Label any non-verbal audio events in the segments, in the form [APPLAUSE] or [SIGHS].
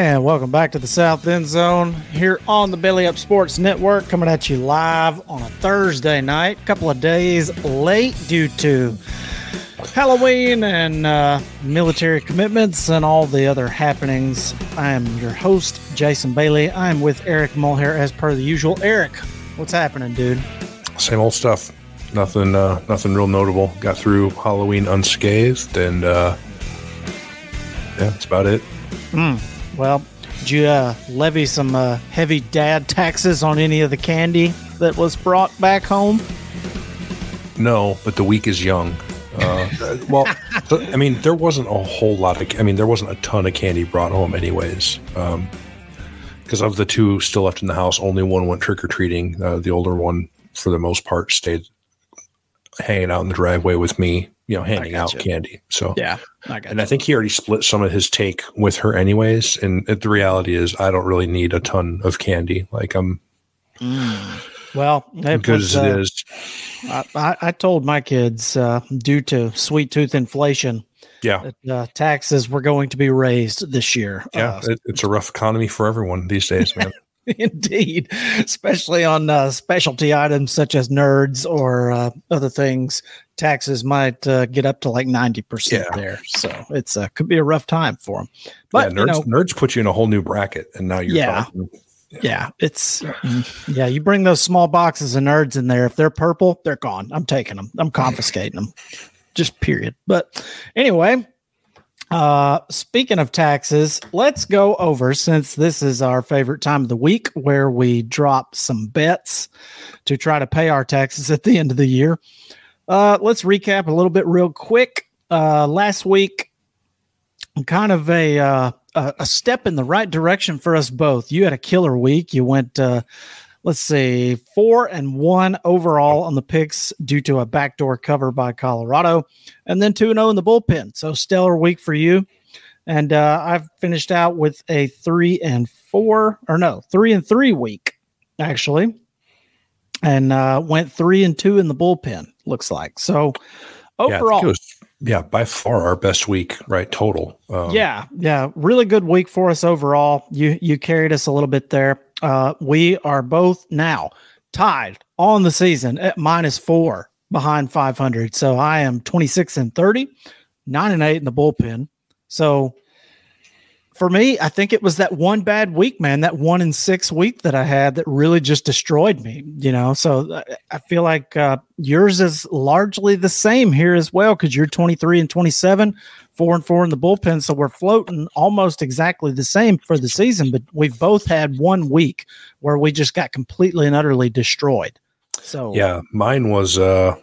And welcome back to the South End Zone here on the Belly Up Sports Network, coming at you live on a Thursday night, a couple of days late due to Halloween and uh, military commitments and all the other happenings. I am your host, Jason Bailey. I am with Eric Mulhair as per the usual. Eric, what's happening, dude? Same old stuff. Nothing, uh, nothing real notable. Got through Halloween unscathed, and uh, yeah, that's about it. Mm. Well, did you uh, levy some uh, heavy dad taxes on any of the candy that was brought back home? No, but the week is young. Uh, [LAUGHS] well, I mean, there wasn't a whole lot of. I mean, there wasn't a ton of candy brought home, anyways. Because um, of the two still left in the house, only one went trick or treating. Uh, the older one, for the most part, stayed hanging out in the driveway with me you know, handing out you. candy. So yeah, I and you. I think he already split some of his take with her, anyways. And the reality is, I don't really need a ton of candy. Like I'm, mm. well, good was, as uh, it is. I, I, told my kids, uh, due to sweet tooth inflation, yeah, that, uh, taxes were going to be raised this year. Yeah, uh, it, it's a rough economy for everyone these days, man. [LAUGHS] [LAUGHS] Indeed, especially on uh, specialty items such as nerds or uh, other things, taxes might uh, get up to like ninety percent yeah. there. So it's uh, could be a rough time for them. But yeah, nerds, you know, nerds put you in a whole new bracket, and now you're yeah. Yeah. yeah. it's mm, yeah. You bring those small boxes of nerds in there. If they're purple, they're gone. I'm taking them. I'm confiscating them. Just period. But anyway, uh, speaking of taxes, let's go over since this is our favorite time of the week where we drop some bets to try to pay our taxes at the end of the year. Uh, let's recap a little bit real quick. Uh, last week, kind of a, uh, a step in the right direction for us both. You had a killer week. You went uh, let's see, four and one overall on the picks due to a backdoor cover by Colorado, and then two and zero oh in the bullpen. So stellar week for you. And uh, I've finished out with a three and four, or no, three and three week actually, and uh, went three and two in the bullpen. Looks like so. Overall, yeah, yeah, by far our best week, right? Total. Um, yeah, yeah, really good week for us overall. You you carried us a little bit there. Uh, we are both now tied on the season at minus four behind 500. So I am 26 and 30, nine and eight in the bullpen. So for me, I think it was that one bad week, man, that one in six week that I had that really just destroyed me, you know. So uh, I feel like uh, yours is largely the same here as well because you're 23 and 27, four and four in the bullpen. So we're floating almost exactly the same for the season, but we've both had one week where we just got completely and utterly destroyed. So yeah, mine was uh,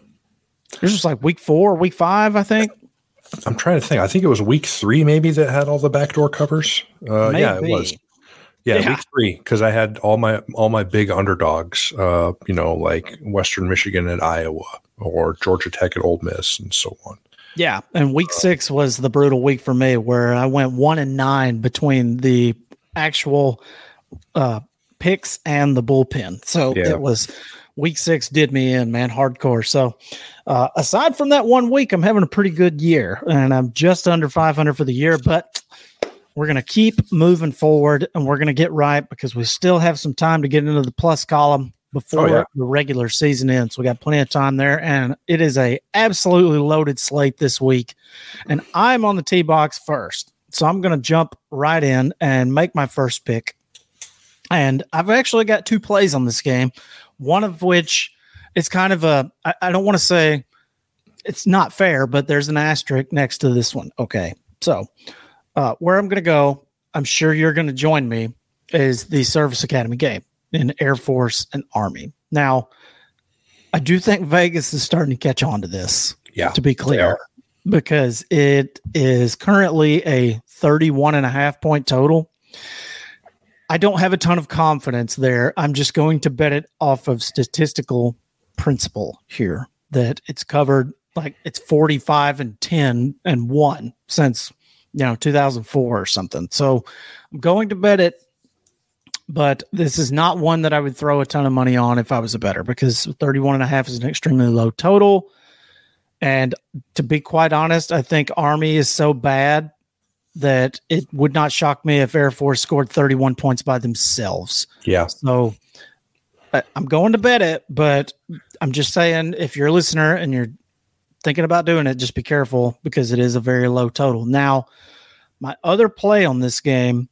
this was like week four, week five, I think. I'm trying to think. I think it was week three, maybe that had all the backdoor covers. Uh, yeah, it was. Yeah, yeah. week three because I had all my all my big underdogs. Uh, you know, like Western Michigan and Iowa, or Georgia Tech at Ole Miss, and so on. Yeah, and week six was the brutal week for me, where I went one and nine between the actual uh, picks and the bullpen. So yeah. it was week six did me in, man, hardcore. So, uh, aside from that one week, I'm having a pretty good year, and I'm just under 500 for the year. But we're gonna keep moving forward, and we're gonna get right because we still have some time to get into the plus column before oh, yeah. the regular season ends. We got plenty of time there, and it is a absolutely loaded slate this week. And I'm on the T box first, so I'm gonna jump right in and make my first pick. And I've actually got two plays on this game one of which it's kind of a I, I don't want to say it's not fair, but there's an asterisk next to this one. Okay. So uh, where I'm going to go, I'm sure you're going to join me, is the Service Academy game in Air Force and Army. Now, I do think Vegas is starting to catch on to this. Yeah. To be clear, because it is currently a 31 and a half point total. I don't have a ton of confidence there. I'm just going to bet it off of statistical principle here that it's covered like it's 45 and 10 and 1 since you know 2004 or something. So I'm going to bet it but this is not one that I would throw a ton of money on if I was a better because 31 and a half is an extremely low total. And to be quite honest, I think Army is so bad that it would not shock me if Air Force scored 31 points by themselves. Yeah. So I'm going to bet it, but I'm just saying if you're a listener and you're thinking about doing it, just be careful because it is a very low total. Now, my other play on this game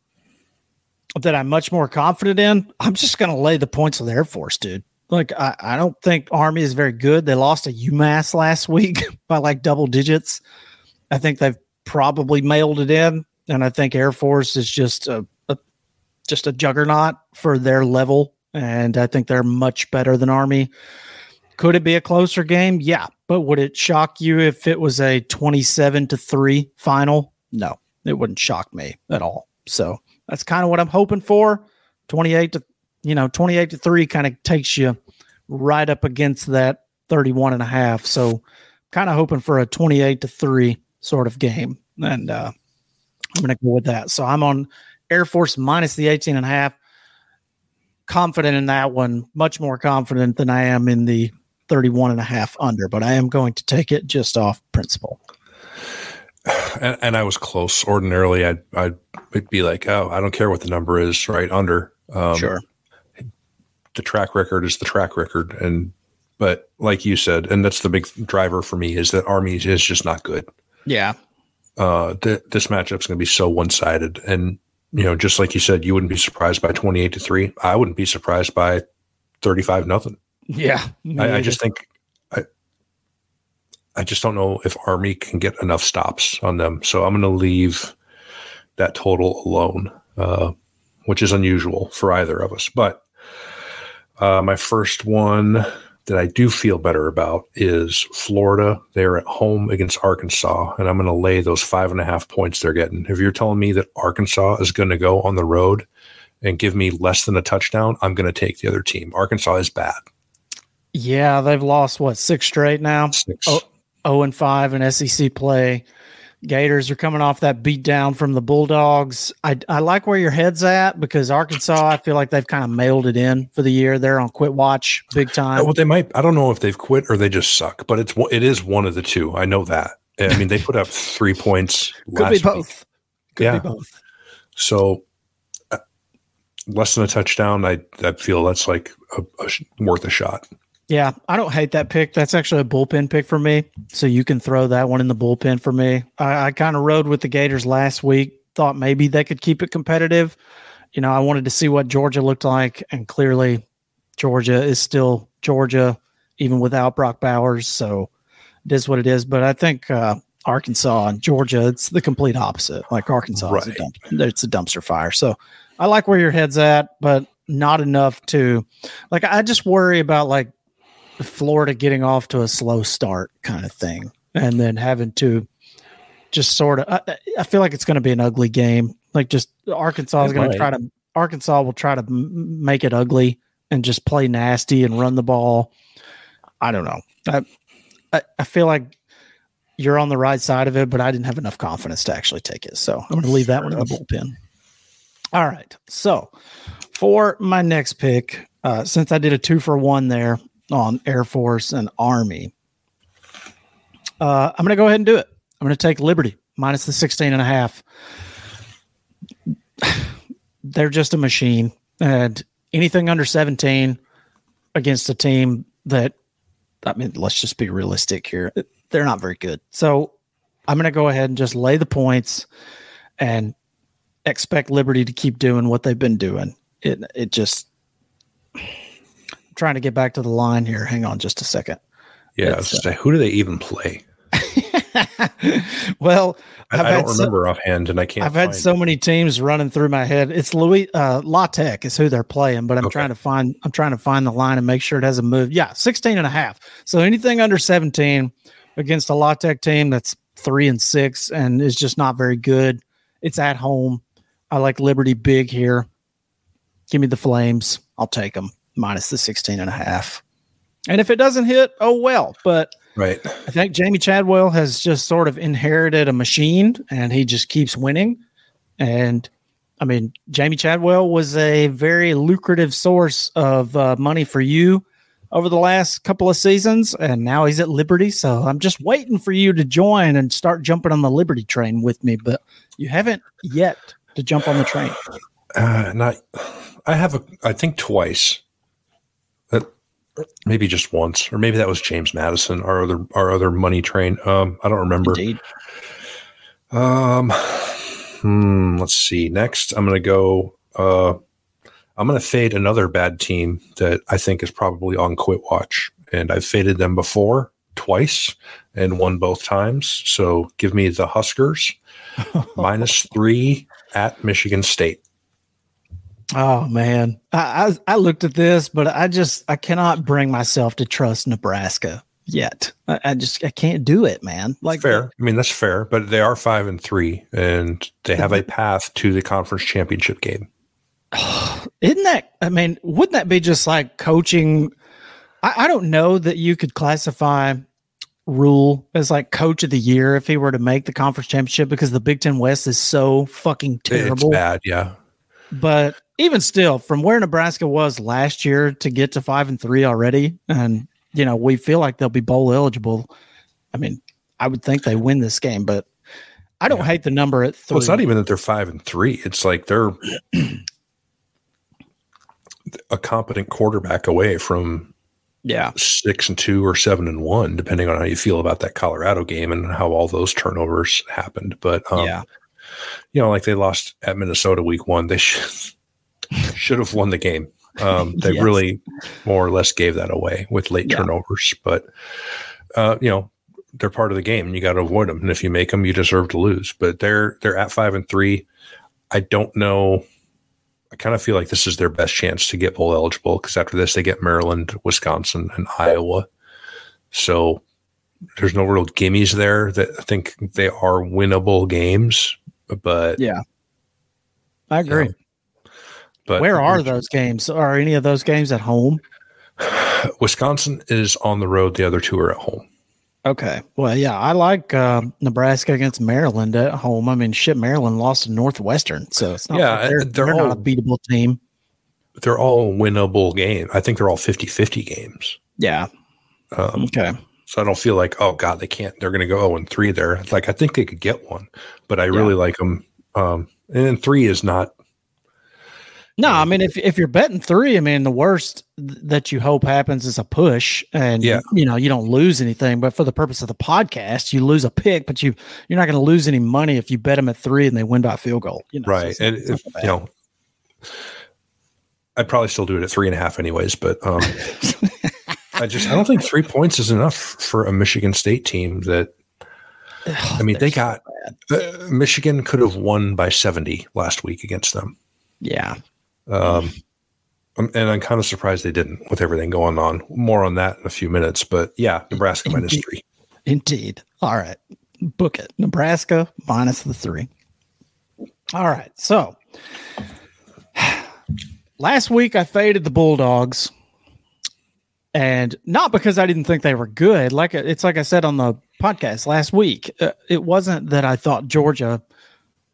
that I'm much more confident in, I'm just going to lay the points with Air Force, dude. Like, I, I don't think Army is very good. They lost to UMass last week [LAUGHS] by like double digits. I think they've probably mailed it in, and I think Air Force is just a, a just a juggernaut for their level, and I think they're much better than Army. Could it be a closer game? Yeah, but would it shock you if it was a twenty-seven to three final? No, it wouldn't shock me at all. So that's kind of what I'm hoping for. Twenty-eight to you know, 28 to 3 kind of takes you right up against that 31 and a half. So kind of hoping for a 28 to 3 sort of game. And uh, I'm going to go with that. So I'm on Air Force minus the 18 and a half. Confident in that one, much more confident than I am in the 31 and a half under, but I am going to take it just off principle. And, and I was close. Ordinarily, I'd, I'd be like, oh, I don't care what the number is, right? Under. Um, sure the track record is the track record. And, but like you said, and that's the big driver for me is that Army is just not good. Yeah. Uh, th- this matchup's going to be so one sided. And, you know, just like you said, you wouldn't be surprised by 28 to 3. I wouldn't be surprised by 35 nothing. Yeah. I, I, just think I just don't know if Army can get enough stops on them. So I'm gonna leave that total alone. Uh, which is unusual for either of us. But uh, my first one that I do feel better about is Florida. They're at home against Arkansas, and I'm going to lay those five and a half points they're getting. If you're telling me that Arkansas is going to go on the road and give me less than a touchdown, I'm going to take the other team. Arkansas is bad. Yeah, they've lost what six straight now. Six. Oh, 0 and 5 in SEC play. Gators are coming off that beat down from the Bulldogs. I, I like where your head's at because Arkansas, I feel like they've kind of mailed it in for the year. They're on quit watch big time. Well, they might. I don't know if they've quit or they just suck, but it's it is one of the two. I know that. I mean, they put up [LAUGHS] three points. Could be both. Could yeah. be both. So uh, less than a touchdown. I I feel that's like a, a, worth a shot. Yeah, I don't hate that pick. That's actually a bullpen pick for me. So you can throw that one in the bullpen for me. I, I kind of rode with the Gators last week. Thought maybe they could keep it competitive. You know, I wanted to see what Georgia looked like, and clearly, Georgia is still Georgia, even without Brock Bowers. So it is what it is. But I think uh, Arkansas and Georgia, it's the complete opposite. Like Arkansas, right. a dump, it's a dumpster fire. So I like where your head's at, but not enough to like. I just worry about like Florida getting off to a slow start kind of thing, and then having to just sort of. I, I feel like it's going to be an ugly game. Like just Arkansas is going to try to. Arkansas will try to m- make it ugly and just play nasty and run the ball. I don't know. I, I, I feel like you're on the right side of it, but I didn't have enough confidence to actually take it. So I'm going to leave that one in the bullpen. All right. So for my next pick, uh, since I did a two for one there, on Air Force and Army. Uh, I'm going to go ahead and do it. I'm going to take Liberty minus the 16 and a half. [SIGHS] They're just a machine. And anything under 17 against a team that, I mean, let's just be realistic here. They're not very good. So I'm going to go ahead and just lay the points and expect Liberty to keep doing what they've been doing. It, it just, trying to get back to the line here. Hang on just a second. Yeah, I was uh, say, who do they even play? [LAUGHS] well, I, I don't remember so, offhand, and I can't. I've had so it. many teams running through my head. It's Louis uh, La Tech is who they're playing, but I'm okay. trying to find. I'm trying to find the line and make sure it hasn't moved. Yeah, 16 and a half. So anything under 17 against a La Tech team that's three and six and is just not very good. It's at home. I like Liberty big here. Give me the Flames. I'll take them minus the 16 and a half. And if it doesn't hit, oh well. But right. I think Jamey Chadwell has just sort of inherited a machine and he just keeps winning. And I mean, Jamey Chadwell was a very lucrative source of uh, money for you over the last couple of seasons. And now he's at Liberty. So I'm just waiting for you to join and start jumping on the Liberty train with me. But You haven't yet to jump on the train. Uh, not. I have a. I think twice. Maybe just once, or maybe that was James Madison, our other our other money train. Um, I don't remember. Indeed. Um, hmm, let's see. Next, I'm going to go. Uh, I'm going to fade another bad team that I think is probably on quit watch, and I've faded them before twice and won both times. So give me the Huskers [LAUGHS] minus three at Michigan State. Oh man, I, I, I looked at this, but I just I cannot bring myself to trust Nebraska yet. I, I just I can't do it, man. Like fair. I mean that's fair, but they are five and three, and they have a [LAUGHS] path to the conference championship game. [SIGHS] Isn't that? I mean, wouldn't that be just like coaching? I, I don't know that you could classify Rhule as like coach of the year if he were to make the conference championship because the Big Ten West is so fucking terrible. It's bad, yeah. But even still, from where Nebraska was last year to get to five and three already, and you know, we feel like they'll be bowl eligible. I mean, I would think they win this game, but I don't yeah. hate the number at three. Well, it's not even that they're five and three. It's like they're [CLEARS THROAT] a competent quarterback away from yeah six and two or seven and one, depending on how you feel about that Colorado game and how all those turnovers happened. But um, yeah, you know, like they lost at Minnesota week one, they [LAUGHS] should [LAUGHS] should have won the game. Um, they yes. really more or less gave that away with late yeah. turnovers, but uh, you know they're part of the game, and you got to avoid them. And if you make them, you deserve to lose. But they're they're at five and three. I don't know I kind of feel like this is their best chance to get bowl eligible because after this they get Maryland, Wisconsin, and Iowa. So there's no real gimmies there. That I think they are winnable games, but yeah, I agree. You know, but where are those games? Are any of those games at home? [SIGHS] Wisconsin is on the road. The other two are at home. Okay. Well, yeah, I like uh, Nebraska against Maryland at home. I mean, shit, Maryland lost to Northwestern, so it's not yeah, like they're, they're, they're all, not a beatable team. They're all winnable games. I think they're all 50-50 games. Yeah. Um, okay. So I don't feel like, oh God, they can't. They're going to go zero and three there. Like I think they could get one, but I yeah. really like them. Um, and then three is not no, I mean if if you're betting three, I mean the worst that you hope happens is a push, and yeah. you know you don't lose anything. But for the purpose of the podcast, you lose a pick, but you you're not going to lose any money if you bet them at three and they win by a field goal. You know, right? So and if, you know, I'd probably still do it at three and a half, anyways. But um, [LAUGHS] I just I don't think three points is enough for a Michigan State team that. I mean, they got so uh, Michigan could have won by 70 last week against them. Yeah. Um, and I'm kind of surprised they didn't with everything going on. More on that in a few minutes, but yeah, Nebraska Indeed. minus three. Indeed. All right, book it. Nebraska minus the three. All right, so [SIGHS] last week I faded the Bulldogs, and not because I didn't think they were good. Like it's like I said on the podcast last week, uh, it wasn't that I thought Georgia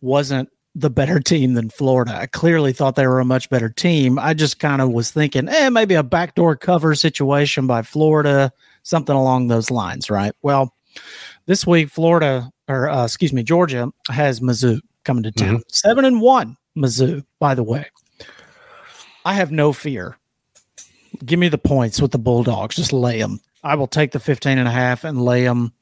wasn't the better team than Florida. I clearly thought they were a much better team. I just kind of was thinking, eh, maybe a backdoor cover situation by Florida, something along those lines, right? Well, this week, Florida, or uh, excuse me, Georgia has Mizzou coming to town. Mm-hmm. Seven and one, Mizzou, by the way. I have no fear. Give me the points with the Bulldogs. Just lay them. I will take the 15 and a half and lay them.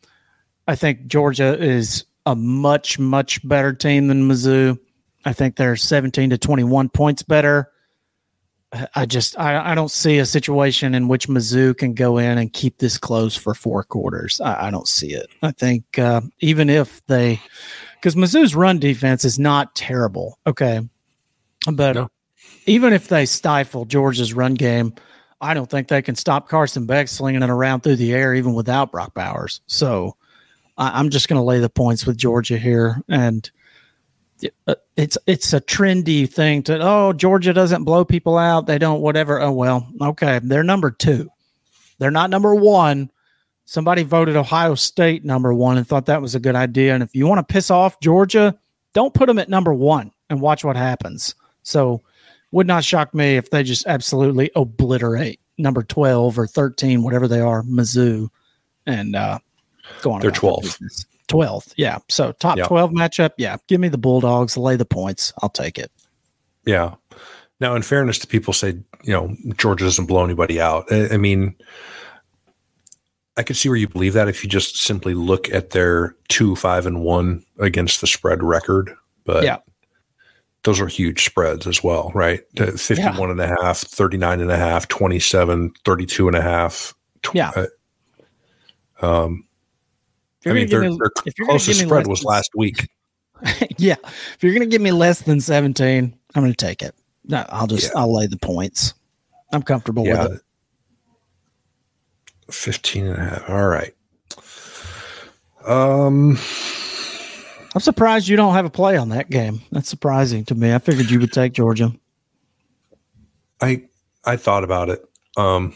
I think Georgia is a much, much better team than Mizzou. I think they're 17 to 21 points better. I just I, I don't see a situation in which Mizzou can go in and keep this close for four quarters. I, I don't see it. I think uh, even if they, because Mizzou's run defense is not terrible, okay, but no. even if they stifle Georgia's run game, I don't think they can stop Carson Beck slinging it around through the air even without Brock Bowers. So I, am just going to lay the points with Georgia here, and uh, it's it's a trendy thing to oh Georgia doesn't blow people out, they don't whatever. Oh well, okay, they're number two, they're not number one. Somebody voted Ohio State number one and thought that was a good idea. And if you want to piss off Georgia, don't put them at number one and watch what happens. So, would not shock me if they just absolutely obliterate number 12 or 13, whatever they are, Mizzou. And uh, Go on. They're 12. 12th. Yeah. So top yep. 12 matchup. Yeah. Give me the Bulldogs, lay the points. I'll take it. Yeah. Now, in fairness to people say, you know, Georgia doesn't blow anybody out. I, I mean, I could see where you believe that if you just simply look at their two, five, and one against the spread record. But yeah. those are huge spreads as well, right? 51 yeah. and a half, 39 and a half, 27, 32 and a half. Tw- yeah. Uh, um, I mean, their, their closest spread was last week. [LAUGHS] yeah. If you're going to give me less than 17, I'm going to take it. No, I'll just, yeah. I'll lay the points. I'm comfortable yeah. with it. 15 and a half. All right. Um, I'm surprised you don't have a play on that game. That's surprising to me. I figured you would take Georgia. I I thought about it. Um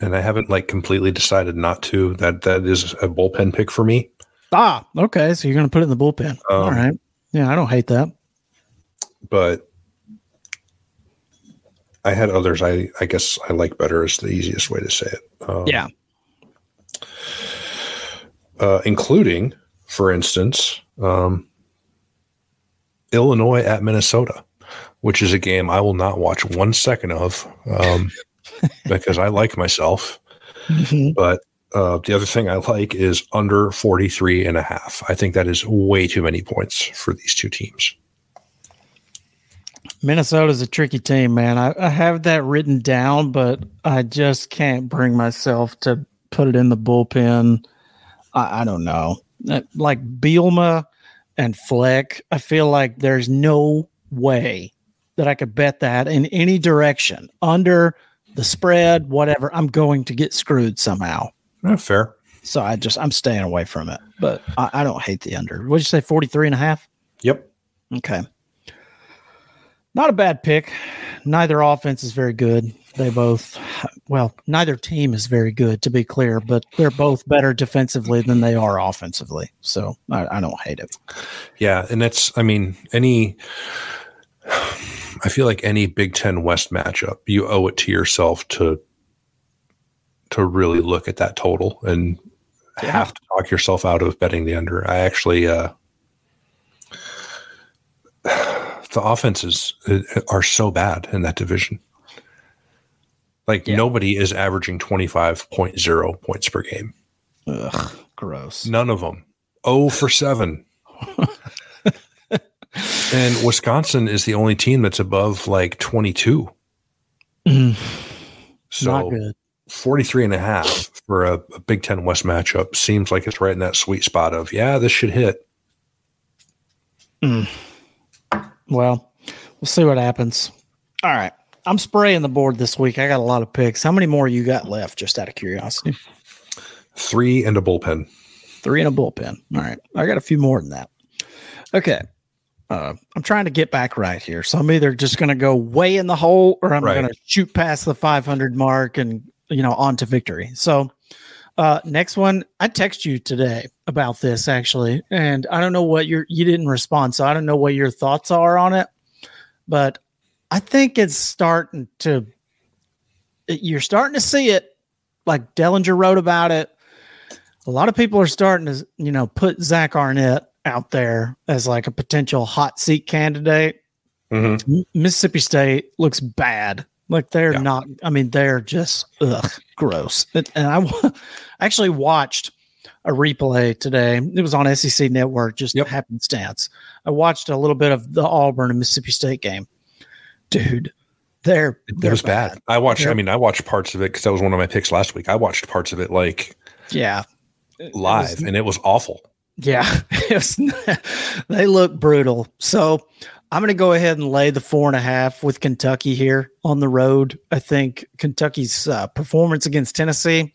and I haven't like completely decided not to. That that is a bullpen pick for me. Ah, okay. So you're going to put it in the bullpen. Um, All right. Yeah, I don't hate that. But I had others. I I guess I like better is the easiest way to say it. Um, yeah. Uh, including, for instance, um, Illinois at Minnesota, which is a game I will not watch one second of um, [LAUGHS] because I like myself. Mm-hmm. But uh, the other thing I like is under 43 and a half. I think that is way too many points for these two teams. Minnesota's a tricky team, man. I, I, have that written down, but I just can't bring myself to put it in the bullpen. I, I don't know. Uh, like Bielema and Fleck, I feel like there's no way that I could bet that in any direction under the spread, whatever. I'm going to get screwed somehow. Yeah, fair. So I just I'm staying away from it. But I, I don't hate the under. What'd you say, 43 and a half? Yep. Okay. Not a bad pick. Neither offense is very good. They both, well, neither team is very good, to be clear, but they're both better defensively than they are offensively. So I, I don't hate it. Yeah. And that's, I mean, any, I feel like any Big Ten West matchup, you owe it to yourself to, to really look at that total and yeah. have to talk yourself out of betting the under. I actually, uh, [SIGHS] the offenses uh, are so bad in that division. Like yeah. nobody is averaging 25.0 points per game. Ugh, gross. None of them. Oh for 7. [LAUGHS] and Wisconsin is the only team that's above like 22. Mm, so not good. 43 and a half for a, a Big 10 West matchup seems like it's right in that sweet spot of, yeah, this should hit. Mm. Well, we'll see what happens. All right. I'm spraying the board this week. I got a lot of picks. How many more you got left, just out of curiosity? Three and a bullpen. Three and a bullpen. All right. I got a few more than that. Okay. Uh, I'm trying to get back right here. So I'm either just going to go way in the hole or I'm right. going to shoot past the 500 mark and, you know, on to victory. So uh, next one, I text you today about this actually, and I don't know what your you didn't respond, so I don't know what your thoughts are on it, but I think it's starting to. You're starting to see it, like Dellenger wrote about it. A lot of people are starting to, you know, put Zach Arnett out there as like a potential hot seat candidate. Mm-hmm. Mississippi State looks bad like they're yeah. not. I mean, they're just ugh, gross. And, [LAUGHS] I actually watched a replay today. It was on SEC Network, just yep. happenstance. I watched a little bit of the Auburn and Mississippi State game. Dude, they're, they're was bad. bad. I watched. They're, I mean, I watched parts of it because that was one of my picks last week. I watched parts of it like yeah live, it was, and it was awful. Yeah, [LAUGHS] was, [LAUGHS] they look brutal. So I'm going to go ahead and lay the four and a half with Kentucky here on the road. I think Kentucky's uh, performance against Tennessee,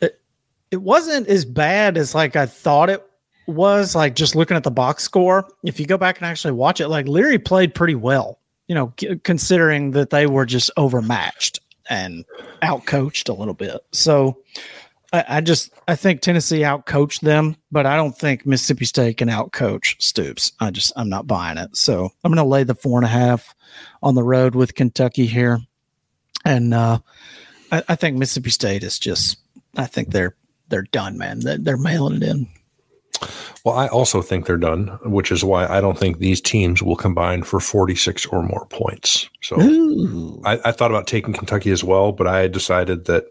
it, it wasn't as bad as like I thought it was. Like just looking at the box score, if you go back and actually watch it, like Leary played pretty well. You know, considering that they were just overmatched and outcoached a little bit. So I, I, just I think Tennessee outcoached them, but I don't think Mississippi State can outcoach Stoops. I just I'm not buying it. So I'm going to lay the four and a half on the road with Kentucky here, and uh, I, I, think Mississippi State is just I think they're they're done, man. They're, they're mailing it in. Well, I also think they're done, which is why I don't think these teams will combine for 46 or more points. So I, I, thought about taking Kentucky as well, but I decided that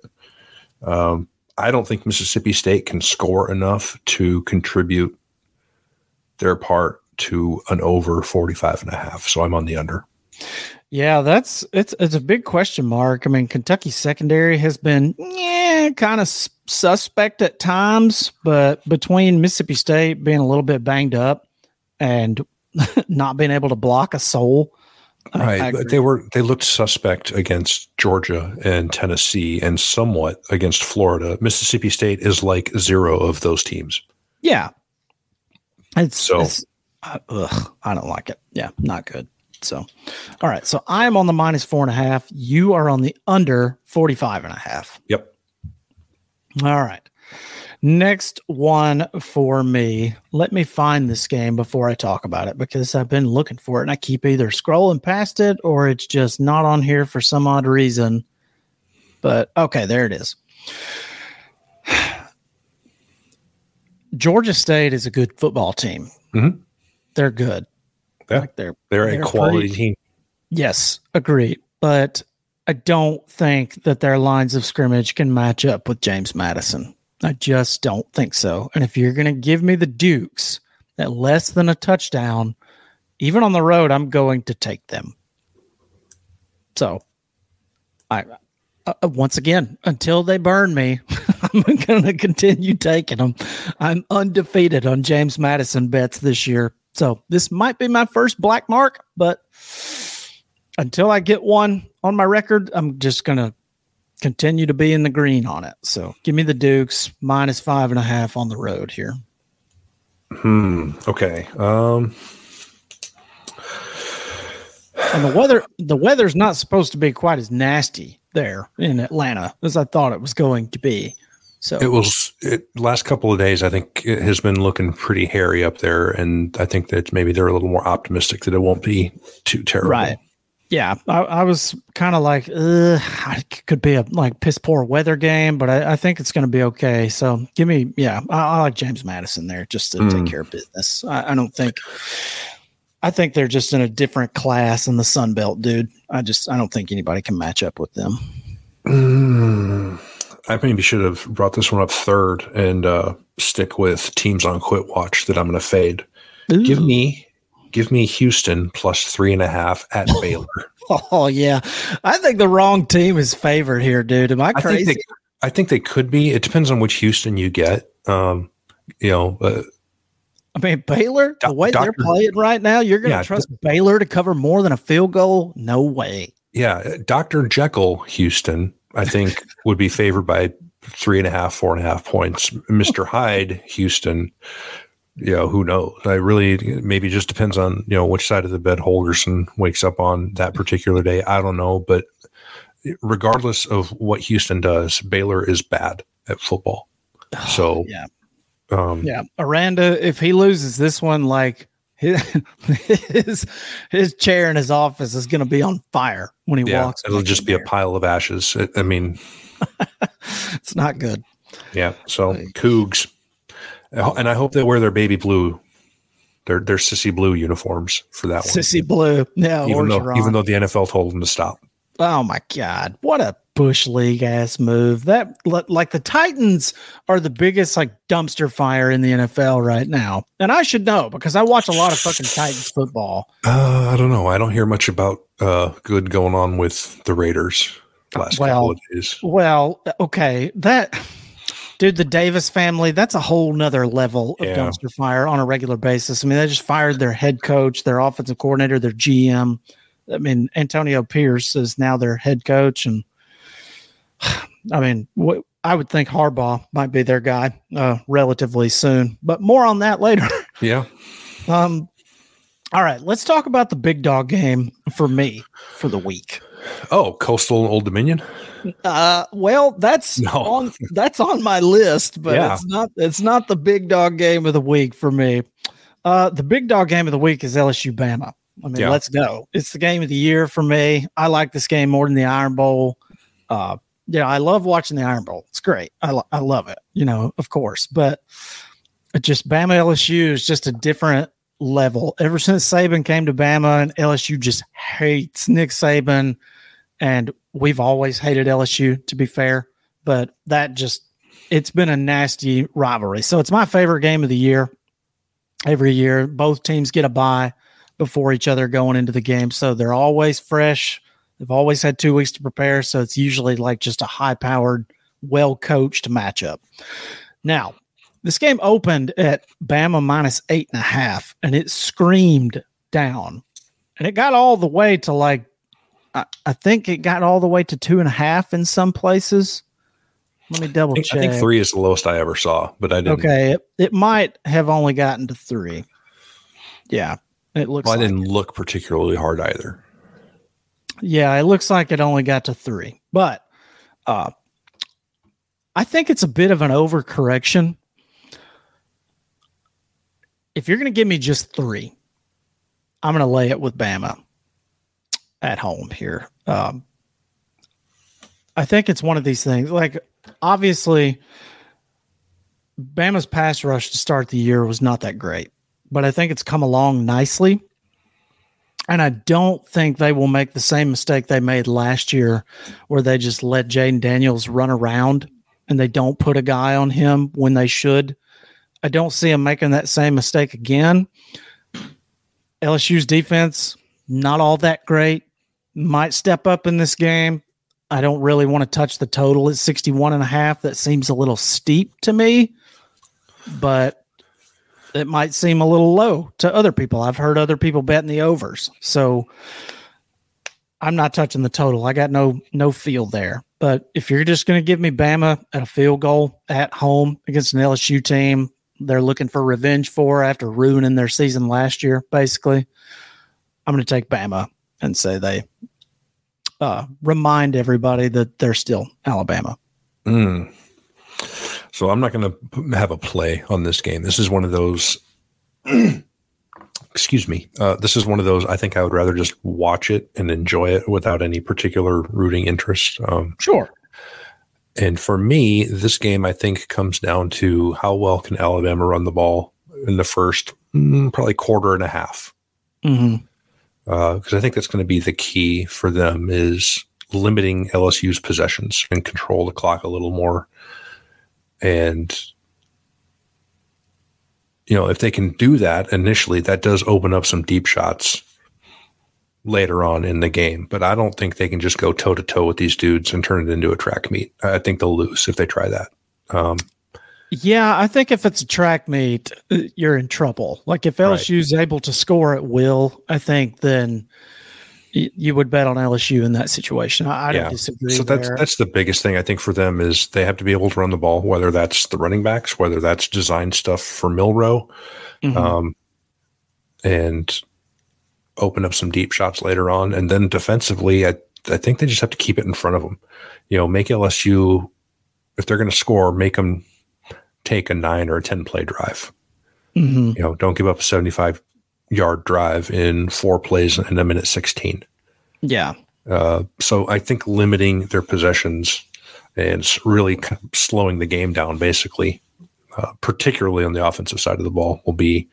um, I don't think Mississippi State can score enough to contribute their part to an over 45 and a half. So I'm on the under. Yeah, that's it's it's a big question mark. I mean, Kentucky secondary has been yeah, kind of suspect at times, but between Mississippi State being a little bit banged up and [LAUGHS] not being able to block a soul, right? they were they looked suspect against Georgia and Tennessee, and somewhat against Florida. Mississippi State is like zero of those teams. Yeah, it's so. It's, uh, ugh, I don't like it. Yeah, not good. So, all right. So I am on the minus four and a half. You are on the under 45 and a half. Yep. All right. Next one for me. Let me find this game before I talk about it because I've been looking for it and I keep either scrolling past it or it's just not on here for some odd reason. But okay, there it is. [SIGHS] Georgia State is a good football team. Mm-hmm. They're good. Yeah, like they're they're, they're a quality pretty, team. Yes, agreed. But I don't think that their lines of scrimmage can match up with James Madison. I just don't think so. And if you're going to give me the Dukes at less than a touchdown, even on the road, I'm going to take them. So, I uh, uh once again, until they burn me, [LAUGHS] I'm going to continue taking them. I'm undefeated on James Madison bets this year. So this might be my first black mark, but until I get one on my record, I'm just going to continue to be in the green on it. So give me the Dukes minus five and a half on the road here. Hmm. Okay. Um. And the weather, the weather's not supposed to be quite as nasty there in Atlanta as I thought it was going to be. So it was it, last couple of days. I think it has been looking pretty hairy up there, and I think that maybe they're a little more optimistic that it won't be too terrible. Right. Yeah, I, I was kind of like, it could be a like piss poor weather game, but I, I think it's going to be okay. So give me, yeah, I, I, like James Madison there just to mm. take care of business. I, I don't think, I think they're just in a different class in the Sun Belt, dude. I just, I don't think anybody can match up with them. Mm. I maybe should have brought this one up third and uh, stick with teams on quit watch that I'm going to fade. Ooh. Give me, give me Houston plus three and a half at [LAUGHS] Baylor. Oh yeah, I think the wrong team is favored here, dude. Am I crazy? I think they, I think they could be. It depends on which Houston you get. Um, you know, uh, I mean, Baylor, the way Dr. they're playing right now, you're going to yeah, trust Baylor to cover more than a field goal? No way. Yeah, Dr. Jekyll Houston I think [LAUGHS] would be favored by three and a half, four and a half points. Mr. Hyde, Houston, you know, who knows? I really maybe just depends on, you know, which side of the bed Holgorsen wakes up on that particular day. I don't know. But regardless of what Houston does, Baylor is bad at football. [SIGHS] So yeah. Um, yeah. Aranda, if he loses this one, like [LAUGHS] his his, his chair in his office is going to be on fire when he yeah, walks. It'll just be there. a pile of ashes. I mean, [LAUGHS] it's not good. Yeah. So Cougs, and I hope they wear their baby blue, their their sissy blue uniforms for that sissy one. Sissy blue. Yeah. Even though even though the NFL told them to stop. Oh my God! What a bush league ass move. That like the Titans are the biggest like dumpster fire in the NFL right now, and I should know because I watch a lot of fucking Titans football. Uh, I don't know. I don't hear much about uh, good going on with the Raiders last well, couple of days. Well, okay, that dude, the Davis family, that's a whole nother level of yeah. dumpster fire on a regular basis. I mean, they just fired their head coach, their offensive coordinator, their GM. I mean, Antonio Pierce is now their head coach, and [SIGHS] I mean, what, I would think Harbaugh might be their guy uh, relatively soon, but more on that later. [LAUGHS] Yeah. um. All right, let's talk about the big dog game for me for the week. Oh, Coastal Old Dominion. Uh, well, that's no. on that's on my list, but yeah. it's not it's not the big dog game of the week for me. Uh, the big dog game of the week is LSU Bama. I mean, yeah. let's go. It's the game of the year for me. I like this game more than the Iron Bowl. Uh, yeah, I love watching the Iron Bowl. It's great. I, lo- I love it, you know, of course. But just Bama LSU is just a different level. Ever since Saban came to Bama and LSU just hates Nick Saban, and we've always hated LSU to be fair, but that just it's been a nasty rivalry. So it's my favorite game of the year. Every year, both teams get a bye before each other going into the game, so they're always fresh. They've always had two weeks to prepare, so it's usually like just a high-powered, well-coached matchup. Now, this game opened at Bama minus eight and a half, and it screamed down. And it got all the way to like, I, I think it got all the way to two and a half in some places. Let me double I think, check. I think three is the lowest I ever saw, but I didn't. Okay, it, it might have only gotten to three. Yeah, it looks. Well, I like didn't it. look particularly hard either. Yeah, it looks like it only got to three, but uh, I think it's a bit of an overcorrection. If you're going to give me just three, I'm going to lay it with Bama at home here. Um, I think it's one of these things. Like, obviously, Bama's pass rush to start the year was not that great, but I think it's come along nicely. And I don't think they will make the same mistake they made last year where they just let Jayden Daniels run around and they don't put a guy on him when they should. I don't see them making that same mistake again. LSU's defense, not all that great. Might step up in this game. I don't really want to touch the total at 61 and a half. That seems a little steep to me, but it might seem a little low to other people. I've heard other people betting the overs. So I'm not touching the total. I got no no feel there. But if you're just going to give me Bama at a field goal at home against an LSU team, they're looking for revenge for after ruining their season last year, basically. I'm going to take Bama and say they uh, remind everybody that they're still Alabama. Mm. So I'm not going to have a play on this game. This is one of those. [CLEARS THROAT] excuse me. Uh, this is one of those. I think I would rather just watch it and enjoy it without any particular rooting interest. Um, Sure. and for me, this game I think comes down to how well can Alabama run the ball in the first mm, probably quarter and a half. hmm because I think that's going to be the key for them is limiting LSU's possessions and control the clock a little more. And you know, if they can do that initially, that does open up some deep shots later on in the game. But I don't think they can just go toe to toe with these dudes and turn it into a track meet. I think they'll lose if they try that. Um, Yeah, I think if it's a track meet, uh, you're in trouble. Like if LSU's able to score at will, I think then you would bet on LSU in that situation. I, I Yeah. don't disagree. So that's there. that's the biggest thing I think for them is they have to be able to run the ball, whether that's the running backs, whether that's design stuff for Milroe, Mhm. um, and open up some deep shots later on. And then defensively, I I think they just have to keep it in front of them. You know, make LSU if they're going to score, make them take a nine or a ten play drive. Mhm. You know, don't give up a seventy five yard drive in four plays in a minute sixteen. yeah. Uh, so I think limiting their possessions and really slowing the game down, basically, uh, particularly on the offensive side of the ball, will be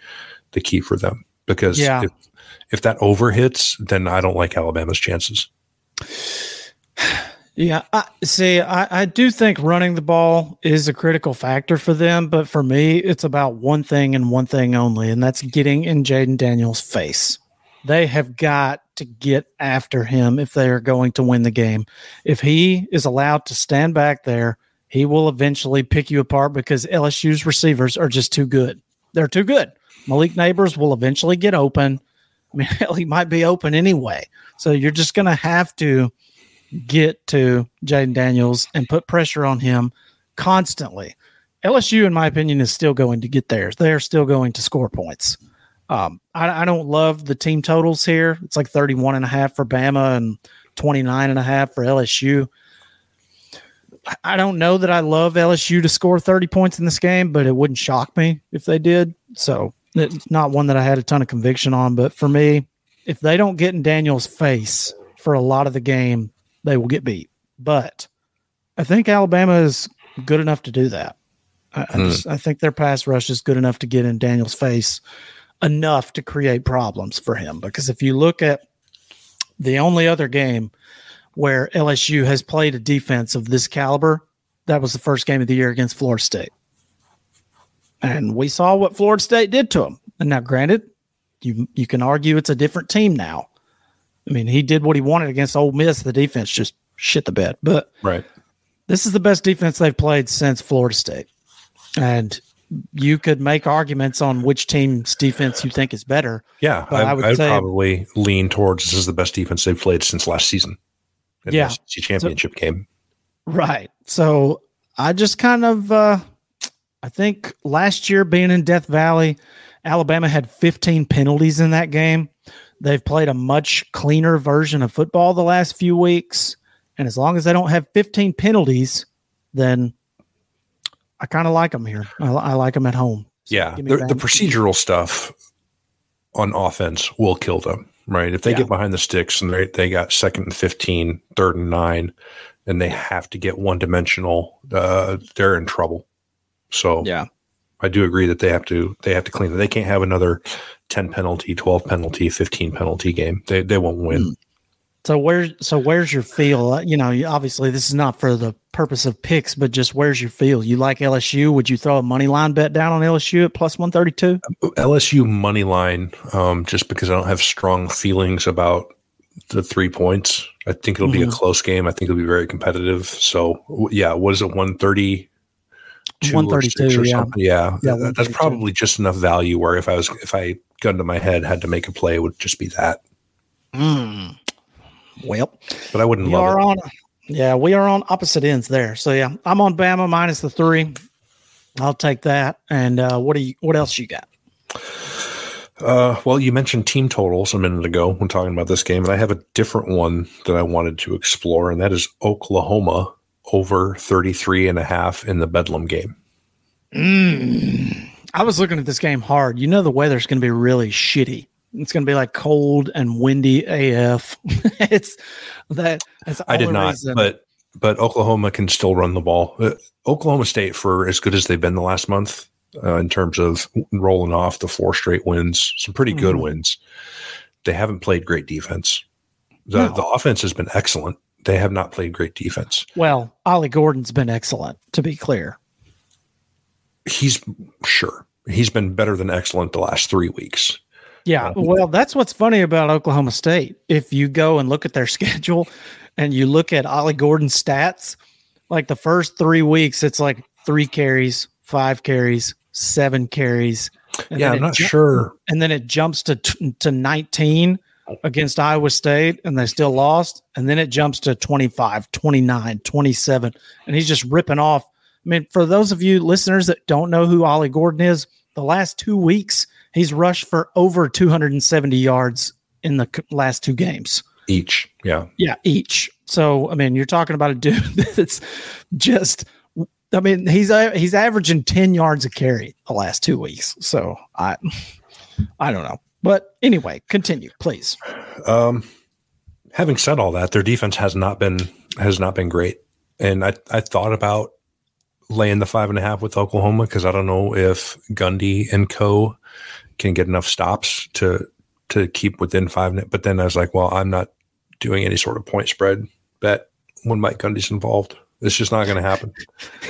the key for them. Because Yeah. if, if that over hits, then I don't like Alabama's chances. Yeah, I, see, I, I do think running the ball is a critical factor for them, but for me, it's about one thing and one thing only, and that's getting in Jayden Daniels' face. They have got to get after him if they are going to win the game. If he is allowed to stand back there, he will eventually pick you apart because LSU's receivers are just too good. They're too good. Malik Nabers will eventually get open. I mean, [LAUGHS] hell, he might be open anyway. So you're just going to have to get to Jayden Daniels and put pressure on him constantly. LSU, in my opinion, is still going to get theirs. They are still going to score points. Um, I, I don't love the team totals here. It's like 31 and a half for Bama and 29 and a half for LSU. I- don't know that I love LSU to score 30 points in this game, but it wouldn't shock me if they did. So it's not one that I had a ton of conviction on. But for me, if they don't get in Daniel's face for a lot of the game, they will get beat. But I think Alabama is good enough to do that. I, I, mm. just, I think their pass rush is good enough to get in Daniels' face enough to create problems for him. Because if you look at the only other game where LSU has played a defense of this caliber, that was the first game of the year against Florida State. And we saw what Florida State did to them. And now, granted, you you can argue it's a different team now. I mean, he did what he wanted against Ole Miss. The defense just shit the bed. But right, this is the best defense they've played since Florida State. And you could make arguments on which team's defense you think is better. Yeah, I, I, would I'd say, probably lean towards this is the best defense they've played since last season. yeah, the championship so, game. Right. So I just kind of, uh, I think last year being in Death Valley, Alabama had 15 penalties in that game. They've played a much cleaner version of football the last few weeks. And as long as they don't have 15 penalties, then I kind of like them here. I, I, like them at home. So yeah. The, the, procedural stuff on offense will kill them, right? If they yeah. get behind the sticks and they, they got second and 15, third and nine, and they have to get one dimensional, uh, they're in trouble. So yeah, I do agree that they have to they have to clean it. They can't have another ten penalty, twelve penalty, fifteen penalty game. They they won't win. Hmm. So where's so where's your feel? Uh, you know, obviously this is not for the purpose of picks, but just where's your feel? You like LSU? Would you throw a money line bet down on LSU at plus one thirty two? LSU money line, um, just because I don't have strong feelings about the three points. I think it'll mm-hmm. be a mm-hmm. close game. I think it'll be very competitive. So yeah, what is it? One thirty 132 or yeah. something. Yeah, yeah that's probably just enough value where if I was if I gun to my head had to make a play, it would just be that. Mm. Well, but I wouldn't love are it. On, yeah, we are on opposite ends there. So yeah, I'm on Bama minus the three. I'll take that. And uh, what do you? What else you got? Uh, well, you mentioned team totals a minute ago when talking about this game, and I have a different one that I wanted to explore, and that is Oklahoma over 33 and a half in the Bedlam game. Mm. I was looking at this game hard. You know, the weather's going to be really shitty. It's going to be like cold and windy AF. [LAUGHS] it's that. I did not, reason. but but Oklahoma can still run the ball. Uh, Oklahoma State, for as good as they've been the last month uh, in terms of rolling off the four straight wins, some pretty good mm. wins. They haven't played great defense. The, no. the offense has been excellent they have not played great defense. Well, Ollie Gordon's been excellent, to be clear. He's sure he's been better than excellent the last three weeks. Yeah, uh, well, that's what's funny about Oklahoma State. If you go and look at their [LAUGHS] schedule and you look at Ollie Gordon's stats, like the first three weeks, it's like three carries, five carries, seven carries. yeah, I'm not sure. And then it jumps to to 19 against Iowa State and they still lost. And then it jumps to 25, 29, 27. And he's just ripping off. I mean, for those of you listeners that don't know who Ollie Gordon is, the last two weeks, he's rushed for over 270 yards in the last two games. Each. Yeah. Yeah. Each. So, I mean, you're talking about a dude [LAUGHS] that's just I mean, he's uh, he's averaging 10 yards a carry the last two weeks. So I I don't know. But anyway, continue, please. Um, having said all that, their defense has not been has not been great, and I I thought about laying the five and a half with Oklahoma because I don't know if Gundy and Co can get enough stops to to keep within five. But then I was like, well, I'm not doing any sort of point spread bet when Mike Gundy's involved. It's just not going to happen.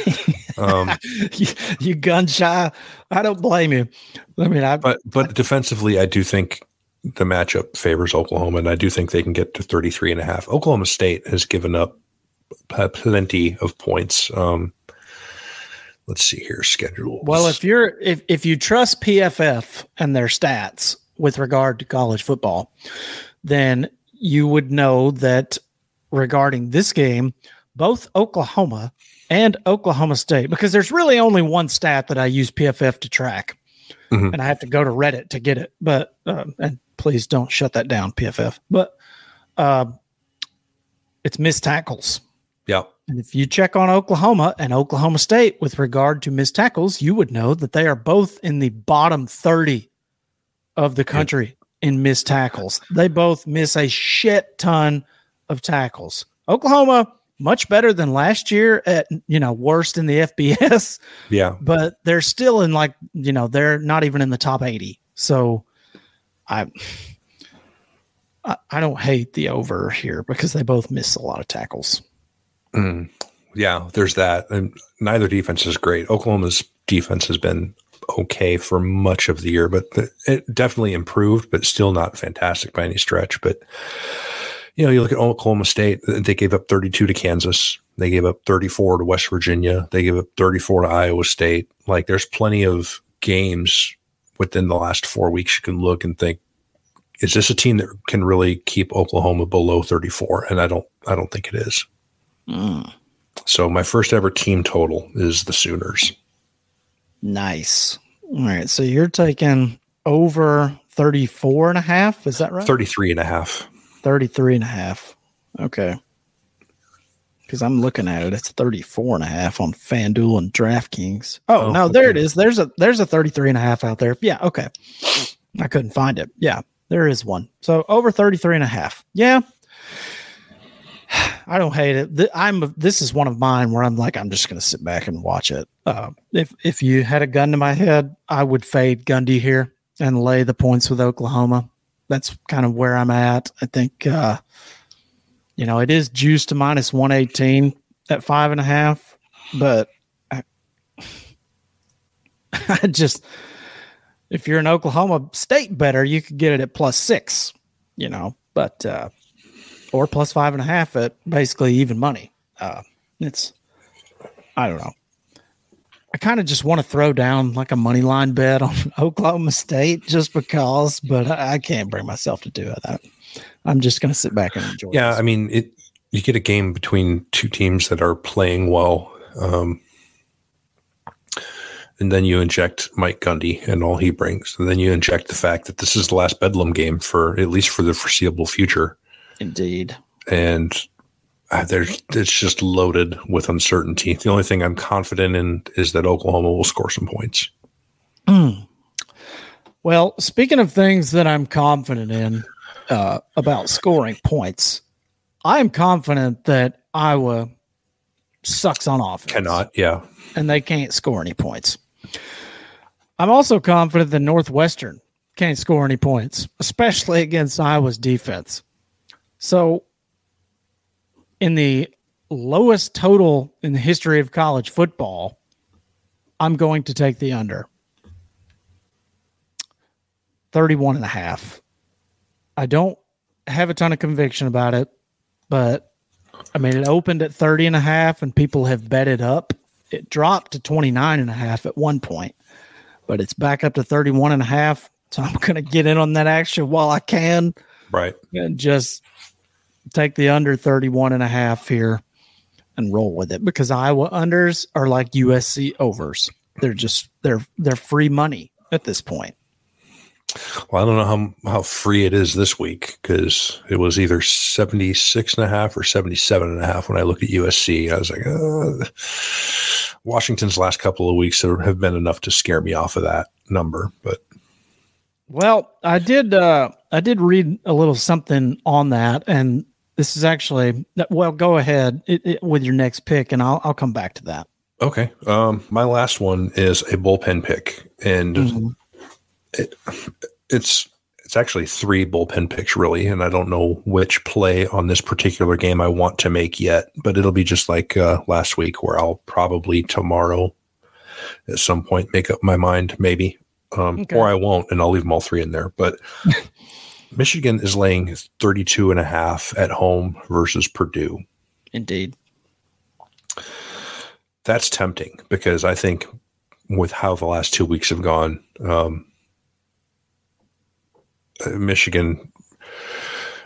[LAUGHS] Um, [LAUGHS] you, you, gun shy. I don't blame you. I mean, I but but defensively, I do think the matchup favors Oklahoma, and I do think they can get to 33 and a half. Oklahoma State has given up plenty of points. Um, let's see here, schedule. Well, if you're if if you trust PFF and their stats with regard to college football, then you would know that regarding this game, both Oklahoma and Oklahoma State, because there's really only one stat that I use PFF to track, mm-hmm. and I have to go to Reddit to get it. But uh, and please don't shut that down, PFF. But uh, it's missed tackles. Yeah. And if you check on Oklahoma and Oklahoma State with regard to missed tackles, you would know that they are both in the bottom 30 of the country yeah. in missed tackles. They both miss a shit ton of tackles. Oklahoma much better than last year at you know worst in the [LAUGHS] FBS. Yeah, but they're still in like you know they're not even in the top eighty. So I I, don't hate the over here because they both miss a lot of tackles. Mm, yeah, there's that, and neither defense is great. Oklahoma's defense has been okay for much of the year, but it definitely improved, but still not fantastic by any stretch. But you know, you look at Oklahoma State; they gave up 32 to Kansas. They gave up 34 to West Virginia. They gave up 34 to Iowa State. Like, there's plenty of games within the last four weeks you can look and think, is this a team that can really keep Oklahoma below 34? And I don't, I don't think it is. Mm. So my first ever team total is the Sooners. Nice. All right. So you're taking over 34 and a half. Is that right? 33 and a half. 33 and a half. Okay. Because I'm looking at it. It's 34 and a half on FanDuel and DraftKings. Oh, oh no, okay. there it is. There's a there's a 33 and a half out there. Yeah, okay. I couldn't find it. Yeah, there is one. So over 33 and a half. Yeah. [SIGHS] I don't hate it. I'm this is one of mine where I'm like I'm just going to sit back and watch it. Uh, if if you had a gun to my head, I would fade Gundy here and lay the points with Oklahoma that's kind of where I'm at. I think, uh, you know, it is juiced to minus 118 at five and a half, but I, [LAUGHS] I just, if you're an Oklahoma State bettor, you could get it at plus six, you know, but, uh, or plus five and a half at basically even money. Uh, it's, I don't know. I kind of just want to throw down like a money line bet on [LAUGHS] Oklahoma State just because, but I, I can't bring myself to do that. I'm just going to sit back and enjoy. Yeah, this. I mean, it. You get a game between two teams that are playing well, um, and then you inject Mike Gundy and all he brings, and then you inject the fact that this is the last Bedlam game for at least for the foreseeable future. Indeed. And uh, there's it's just loaded with uncertainty. The only thing I'm confident in is that Oklahoma will score some points. Mm. Well, speaking of things that I'm confident in uh, about scoring points, I am confident that Iowa sucks on offense. Cannot, yeah, and they can't score any points. I'm also confident that Northwestern can't score any points, especially against Iowa's defense. So in the lowest total in the history of college football, I'm going to take the under. 31 and a half. I don't have a ton of conviction about it, but I mean, it opened at 30 and a half and people have bet it up. It dropped to 29 and a half at one point, but it's back up to 31 and a half. So I'm going to get in on that action while I can. Right. And just take the under 31 and a half here and roll with it because Iowa unders are like USC overs. They're just they're they're free money at this point. Well, I don't know how how free it is this week because it was either 76 and a half or 77 and a half when I looked at USC. I was like, uh, Washington's last couple of weeks have been enough to scare me off of that number, but well, I did uh I did read a little something on that and this is actually well. Go ahead it, it, with your next pick, and I'll I'll come back to that. Okay. Um, my last one is a bullpen pick, and mm-hmm. it, it's it's actually three bullpen picks really, and I don't know which play on this particular game I want to make yet, but it'll be just like uh, last week, where I'll probably tomorrow at some point make up my mind, maybe, um, okay. or I won't, and I'll leave them all three in there. But [LAUGHS] Michigan is laying 32 and a half at home versus Purdue. Indeed. That's tempting because I think with how the last two weeks have gone, um, Michigan,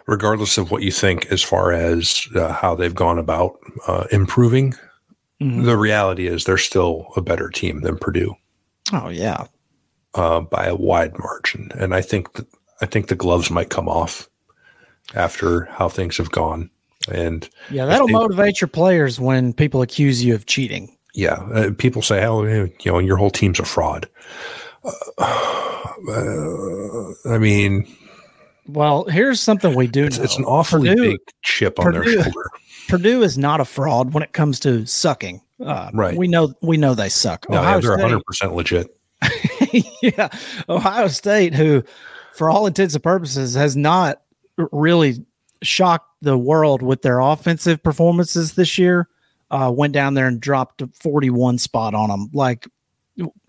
regardless of what you think as far as uh, how they've gone about uh, improving, mm-hmm. the reality is they're still a better team than Purdue. Oh, yeah. Uh, by a wide margin. And I think that I think the gloves might come off after how things have gone. And yeah, that'll they, motivate your players when people accuse you of cheating. Yeah, uh, people say, "Oh, you know, your whole team's a fraud." Uh, uh, I mean, Well, here's something we do. It's, it's an awfully Purdue, big chip on Purdue, their shoulder. Purdue is not a fraud when it comes to sucking. Uh, right. We know we know they suck. No, Ohio they're 100 percent legit. [LAUGHS] yeah, Ohio State, who, for all intents and purposes, has not really shocked the world with their offensive performances this year. Uh, went down there and dropped a 41 spot on them, like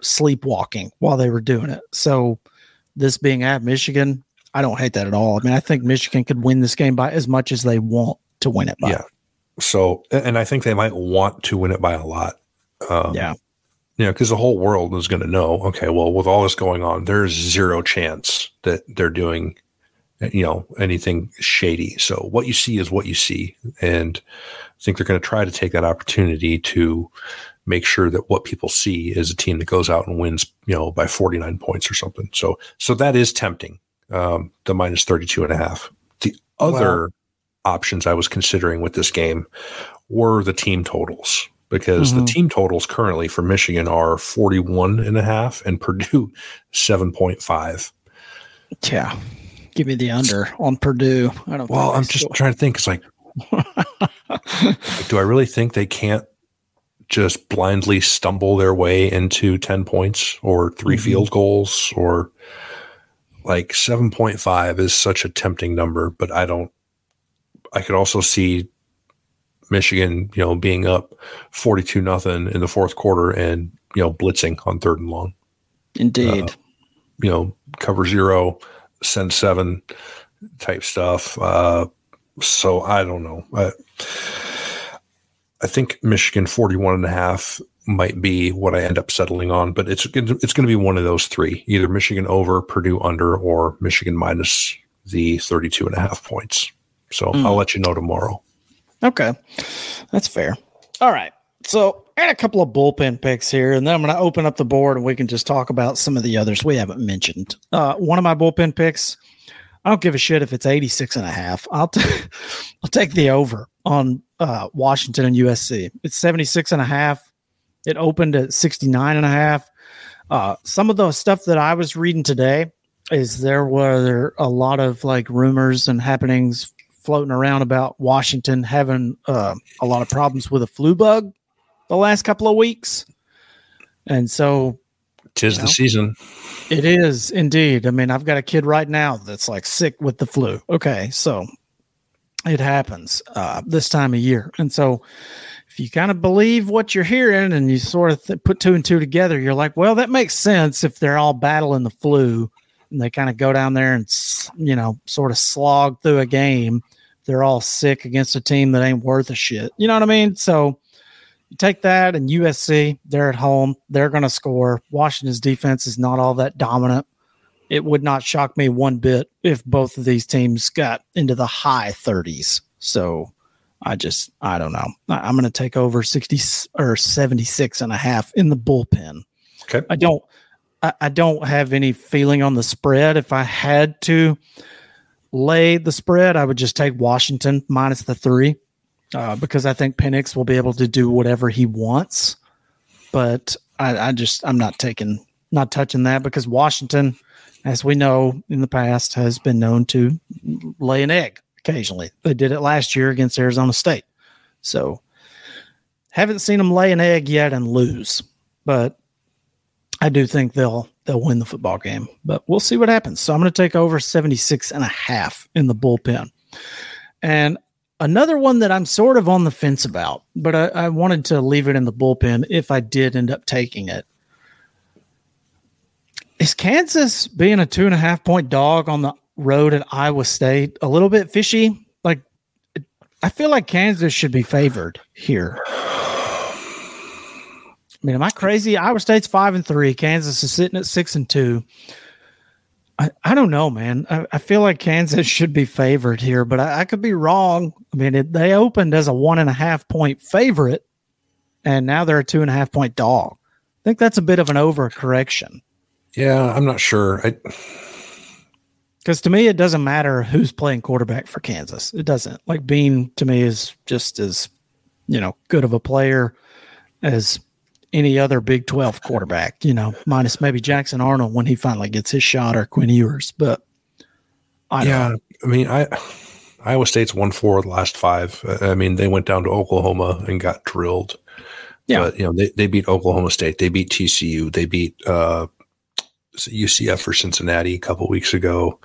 sleepwalking while they were doing it. So, this being at Michigan, I don't hate that at all. I mean, I think Michigan could win this game by as much as they want to win it by. Yeah. So, and I think they might want to win it by a lot. Um, yeah. You know, because the whole world is going to know, okay, well, with all this going on, there's zero chance that they're doing, you know, anything shady. So what you see is what you see. And I think they're going to try to take that opportunity to make sure that what people see is a team that goes out and wins, you know, by 49 points or something. So, so that is tempting, um, the minus 32 and a half. The other wow. options I was considering with this game were the team totals because mm-hmm. the team totals currently for Michigan are 41 and a half and Purdue [LAUGHS] 7.5. Yeah. Give me the under on Purdue. I don't Well, I'm just trying to think. It's like, do I really think they can't just blindly stumble their way into 10 points or 3 mm-hmm. field goals or like 7.5 is such a tempting number, but I don't, I could also see Michigan, you know, being up 42 nothing in the fourth quarter and, you know, blitzing on third and long. Indeed. Uh, you know, cover zero, send seven type stuff. Uh, so I don't know. I, I think Michigan 41 and a half might be what I end up settling on, but it's it's going to be one of those three, either Michigan over, Purdue under, or Michigan minus the 32 and a half points. So mm. I'll let you know tomorrow. Okay. That's fair. All right. So I a couple of bullpen picks here, and then I'm going to open up the board and we can just talk about some of the others we haven't mentioned. Uh, one of my bullpen picks, I don't give a shit if it's 86 and a half. I'll, t- [LAUGHS] I'll take the over on uh, Washington and USC. It's 76 and a half. It opened at 69 and a half. Uh, some of the stuff that I was reading today is there were a lot of like rumors and happenings floating around about Washington having uh, a lot of problems with a flu bug the last couple of weeks. And so, tis you know, the season. It is indeed. I mean, I've got a kid right now that's like sick with the flu. Okay. So it happens uh, this time of year. And so, if you kind of believe what you're hearing and you sort of th- put two and two together, you're like, well, that makes sense if they're all battling the flu and they kind of go down there and, you know, sort of slog through a game they're all sick against a team that ain't worth a shit. You know what I mean? So you take that and USC, they're at home, they're going to score. Washington's defense is not all that dominant. It would not shock me one bit if both of these teams got into the high 30s. So I just, I don't know. I'm going to take over 60 or 76 and a half in the bullpen. Okay. I don't, I, don't have any feeling on the spread. If I had to, lay the spread, I would just take Washington minus the three uh, because I think Penix will be able to do whatever he wants. But I, I just I'm not taking not touching that because Washington, as we know in the past, has been known to lay an egg occasionally. They did it last year against Arizona State. So haven't seen them lay an egg yet and lose, but I do think they'll they'll win the football game. But we'll see what happens. So I'm going to take over 76 and a half in the bullpen. And another one that I'm sort of on the fence about, but I, I wanted to leave it in the bullpen if I did end up taking it. Is Kansas being a two and a half point dog on the road at Iowa State a little bit fishy? Like, I feel like Kansas should be favored here. I mean, am I crazy? Iowa State's five and three. Kansas is sitting at six and two. I, I don't know, man. I, I feel like Kansas [LAUGHS] should be favored here, but I, I could be wrong. I mean, it, they opened as a one and a half point favorite, and now they're a two and a half point dog. I think that's a bit of an overcorrection. Yeah, I'm not sure. I because to me it doesn't matter who's playing quarterback for Kansas. It doesn't. Like Bean to me is just as you know good of a player as any other Big 12 quarterback, you know, minus maybe Jackson Arnold when he finally gets his shot or Quinn Ewers. But I yeah, I mean, I Iowa State's won four of the last five. I mean, they went down to Oklahoma and got drilled. Yeah, but, you know, they, they beat Oklahoma State. They beat TCU. They beat uh, UCF for Cincinnati a couple weeks ago.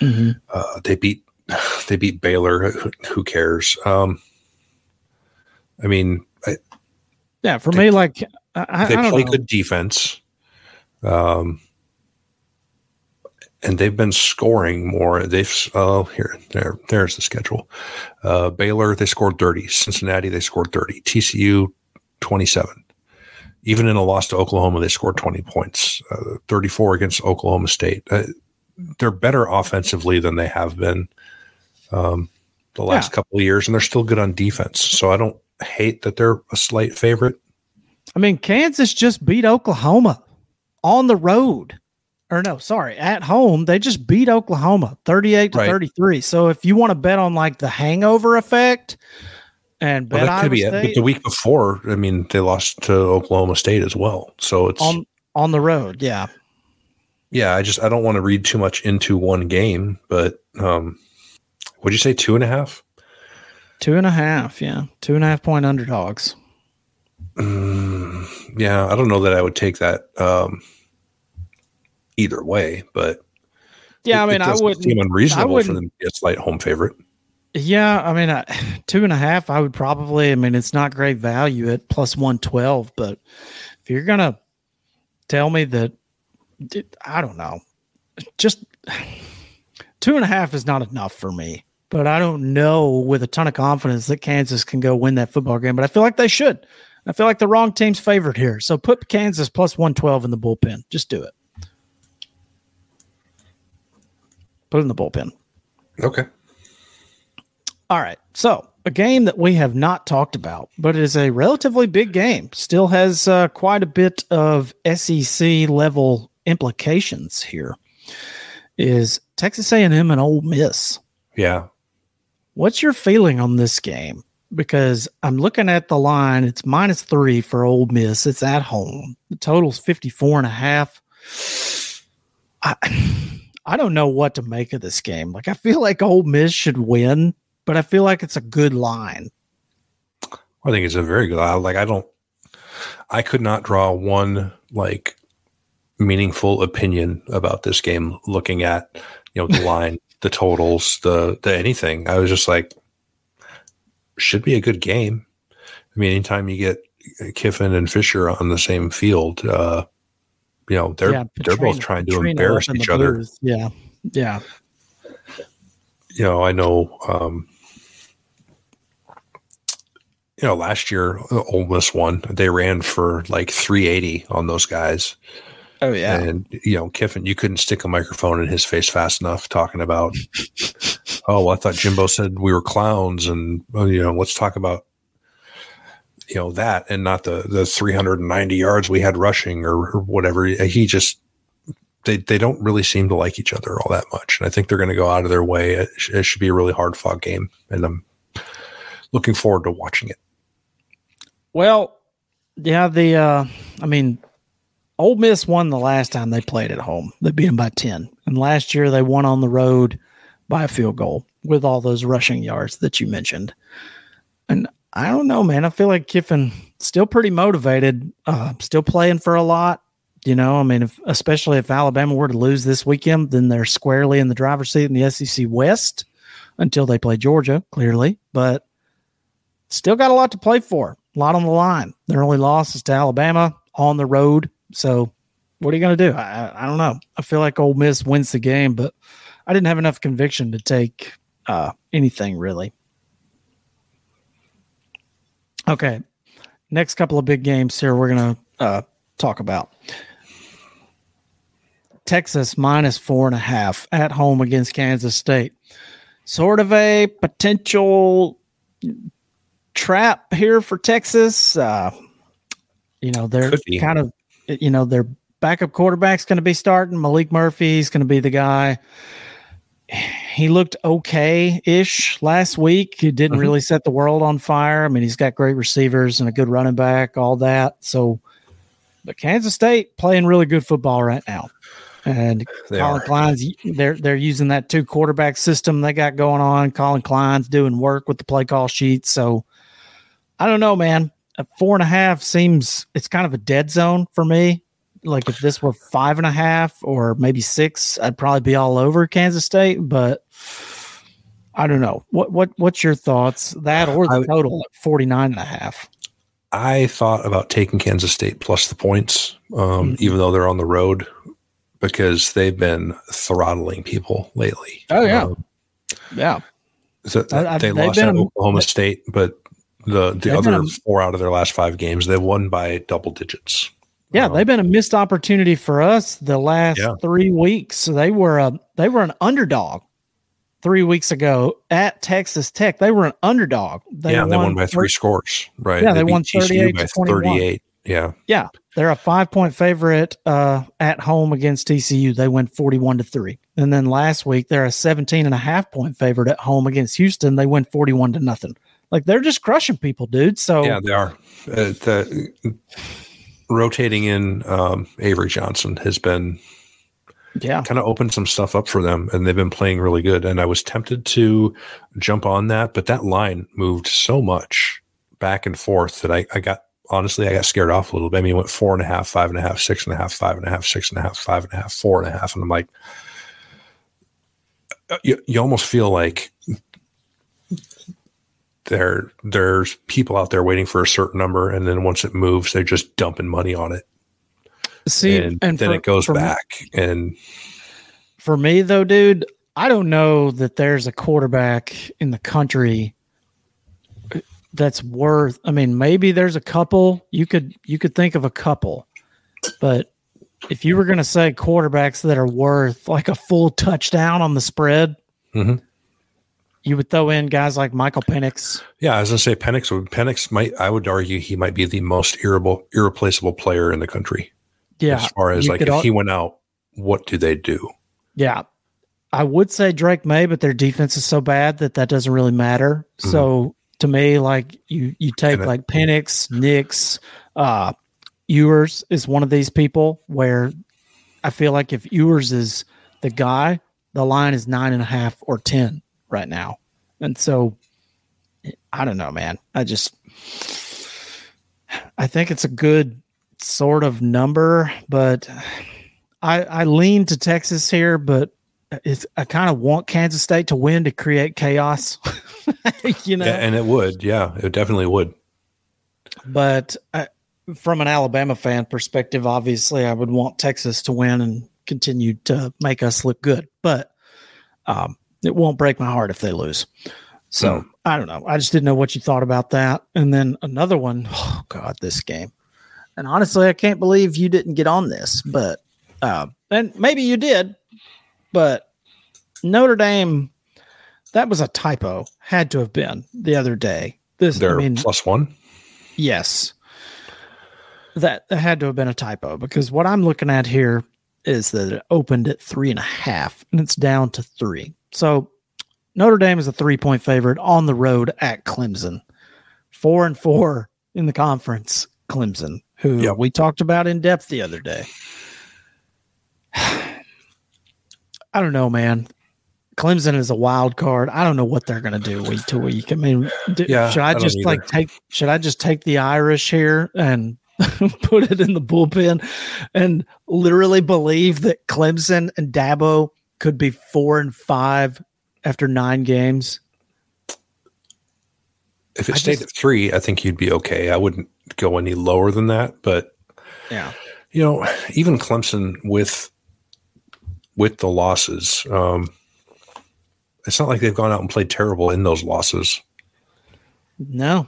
Mm-hmm. Uh, they beat [SIGHS] they beat Baylor. Who, cares? Um, I mean, I, yeah, for they, me, like I, they I play know. good defense. Um, and they've been scoring more. They've oh here there there's the schedule. Uh, Baylor they scored thirty. Cincinnati they scored thirty. TCU twenty seven. Even in a loss to Oklahoma, they scored twenty points. Uh, thirty four against Oklahoma State. Uh, they're better offensively than they have been um, the last yeah. couple of years, and they're still good on defense. So I don't hate that they're a slight favorite. I mean, Kansas just beat Oklahoma on the road or no, sorry, at home, they just beat Oklahoma 38 to right. 33. So if you want to bet on like the hangover effect and bet well, that could be State, it. But the week before, I mean, they lost to Oklahoma State as well. So it's on on the road, yeah. Yeah, I just I don't want to read too much into one game, but um would you say two and a half? Two and a half, yeah. Two and a half point underdogs. Mm, yeah, I don't know that I would take that. Um either way, but yeah, it, I mean, I wouldn't seem unreasonable wouldn't, for them to be a slight home favorite. Yeah, I mean, two and a half, I would probably. I mean, it's not great value at plus one twelve, but if you're gonna tell me that, I don't know, just two and a half is not enough for me. But I don't know with a ton of confidence that Kansas can go win that football game. But I feel like they should. I feel like the wrong team's favored here. So put Kansas plus 112 in the bullpen. Just do it. Put it in the bullpen. Okay. All right. So a game that we have not talked about, but it is a relatively big game. Still has uh, quite a bit of SEC level implications here. Is Texas A&M and Ole Miss? Yeah. What's your feeling on this game? Because I'm looking at the line. It's minus three for Ole Miss. It's at home. The total's 54 and a half. I, [SIGHS] I don't know what to make of this game. Like I feel like Ole Miss should win, but I feel like it's a good line. I think it's a very good line. Like I don't, I could not draw one like meaningful opinion about this game looking at you know the [LAUGHS] line, the totals, the the anything. I was just like, should be a good game. I mean, anytime you get Kiffin and Fisher on the same field, uh, you know they're yeah, they're both trying to embarrass each other. Yeah, yeah. You know, I know. Um, you know, last year, Ole Miss won. They ran for like 380 on those guys. Oh yeah, and you know, Kiffin, you couldn't stick a microphone in his face fast enough talking about. [LAUGHS] oh, well, I thought Jimbo said we were clowns, and you know, let's talk about you know that and not the the 390 yards we had rushing or, or whatever. He just they they don't really seem to like each other all that much, and I think they're going to go out of their way. It, it should be a really hard fought game, and I'm looking forward to watching it. Well, yeah, the uh, I mean, Ole Miss won the last time they played at home. They beat them by ten, and last year they won on the road by a field goal with all those rushing yards that you mentioned. And I don't know, man. I feel like Kiffin still pretty motivated, uh, still playing for a lot. You know, I mean, if, especially if Alabama were to lose this weekend, then they're squarely in the driver's seat in the SEC West until they play Georgia, clearly. But still got a lot to play for, a lot on the line. Their only loss is to Alabama on the road. So, what are you going to do? I, I don't know. I feel like Ole Miss wins the game, but I didn't have enough conviction to take uh, anything really. Okay. Next couple of big games here we're going to uh, talk about. Texas minus four and a half at home against Kansas State. Sort of a potential trap here for Texas. Uh, you know, they're kind of, you know, their backup quarterback's going to be starting. Maalik Murphy's going to be the guy he looked okay ish last week. He didn't mm-hmm. really set the world on fire. I mean, he's got great receivers and a good running back, all that. So, but Kansas State playing really good football right now. And they Collin are. Klein's they're they're using that two quarterback system they got going on. Collin Klein's doing work with the play call sheet. So I don't know, man. A four and a half seems it's kind of a dead zone for me. Like if this were five and a half or maybe six, I'd probably be all over Kansas State, but I don't know. What what what's your thoughts? That or the I, total at 49 and a half? I thought about taking Kansas State plus the points, um, mm-hmm. even though they're on the road, because they've been throttling people lately. Oh yeah, um, yeah. So I, they lost at Oklahoma State, but the the other a, four out of their last five games, they won by double digits. Yeah, um, they've been a missed opportunity for us the last yeah. three weeks. So They were a they were an underdog three weeks ago at Texas Tech. They were an underdog. They yeah, won, they won by three scores. Right. Yeah, they, they won 38 by 38. Yeah. Yeah. They're a five point favorite uh, at home against TCU. They went 41 to 3. And then last week, they're a 17 and a half point favorite at home against Houston. They went 41 to nothing. Like they're just crushing people, dude. So, yeah, they are. Uh, the, rotating in um, Avery Johnson has been yeah kind of opened some stuff up for them and they've been playing really good and i was tempted to jump on that but that line moved so much back and forth that i, I got honestly i got scared off a little bit i mean it went four and a half five and a half six and a half five and a half six and a half five and a half four and a half and i'm like uh, you, you almost feel like there there's people out there waiting for a certain number and then once it moves they're just dumping money on it See, and, and then for, it goes back. Me, and for me, though, dude, I don't know that there's a quarterback in the country that's worth. I mean, maybe there's a couple. You could you could think of a couple, but if you were going to say quarterbacks that are worth like a full touchdown on the spread, mm-hmm. You would throw in guys like Michael Penix. Yeah, I was to say Penix. Penix might. I would argue he might be the most irreplaceable, irreplaceable player in the country. Yeah. As far as like if al- he went out, what do they do? Yeah. I would say Drake Maye, but their defense is so bad that that doesn't really matter. Mm-hmm. So to me, like you, you take like Penix, Nix, uh, Ewers is one of these people where I feel like if Ewers is the guy, the line is nine and a half or 10 right now. And so I don't know, man. I just, I think it's a good sort of number, but I I lean to Texas here, but it's I kind of want Kansas State to win to create chaos. [LAUGHS] you know, yeah, and it would, yeah, it definitely would. But I, from an Alabama fan perspective, obviously, I would want Texas to win and continue to make us look good. But um, it won't break my heart if they lose. So mm. I don't know. I just didn't know what you thought about that. And then another one. [SIGHS] Oh God, this game. And honestly, I can't believe you didn't get on this, but uh, and maybe you did, but Notre Dame, that was a typo. Had to have been the other day. This, They're I mean, plus one. Yes, that, that had to have been a typo because what I'm looking at here is that it opened at three and a half and it's down to three. So Notre Dame is a three point favorite on the road at Clemson. Four and four in the conference, Clemson who yep. we talked about in depth the other day. [SIGHS] I don't know, man. Clemson is a wild card. I don't know what they're going to do week to week. I mean, do, yeah, should I, I just like take? Should I just take the Irish here and [LAUGHS] put it in the bullpen and literally believe that Clemson and Dabo could be four and five after nine games? If it I stayed just, at three, I think you'd be okay. I wouldn't go any lower than that. But yeah, you know, even Clemson with with the losses, um, it's not like they've gone out and played terrible in those losses. No,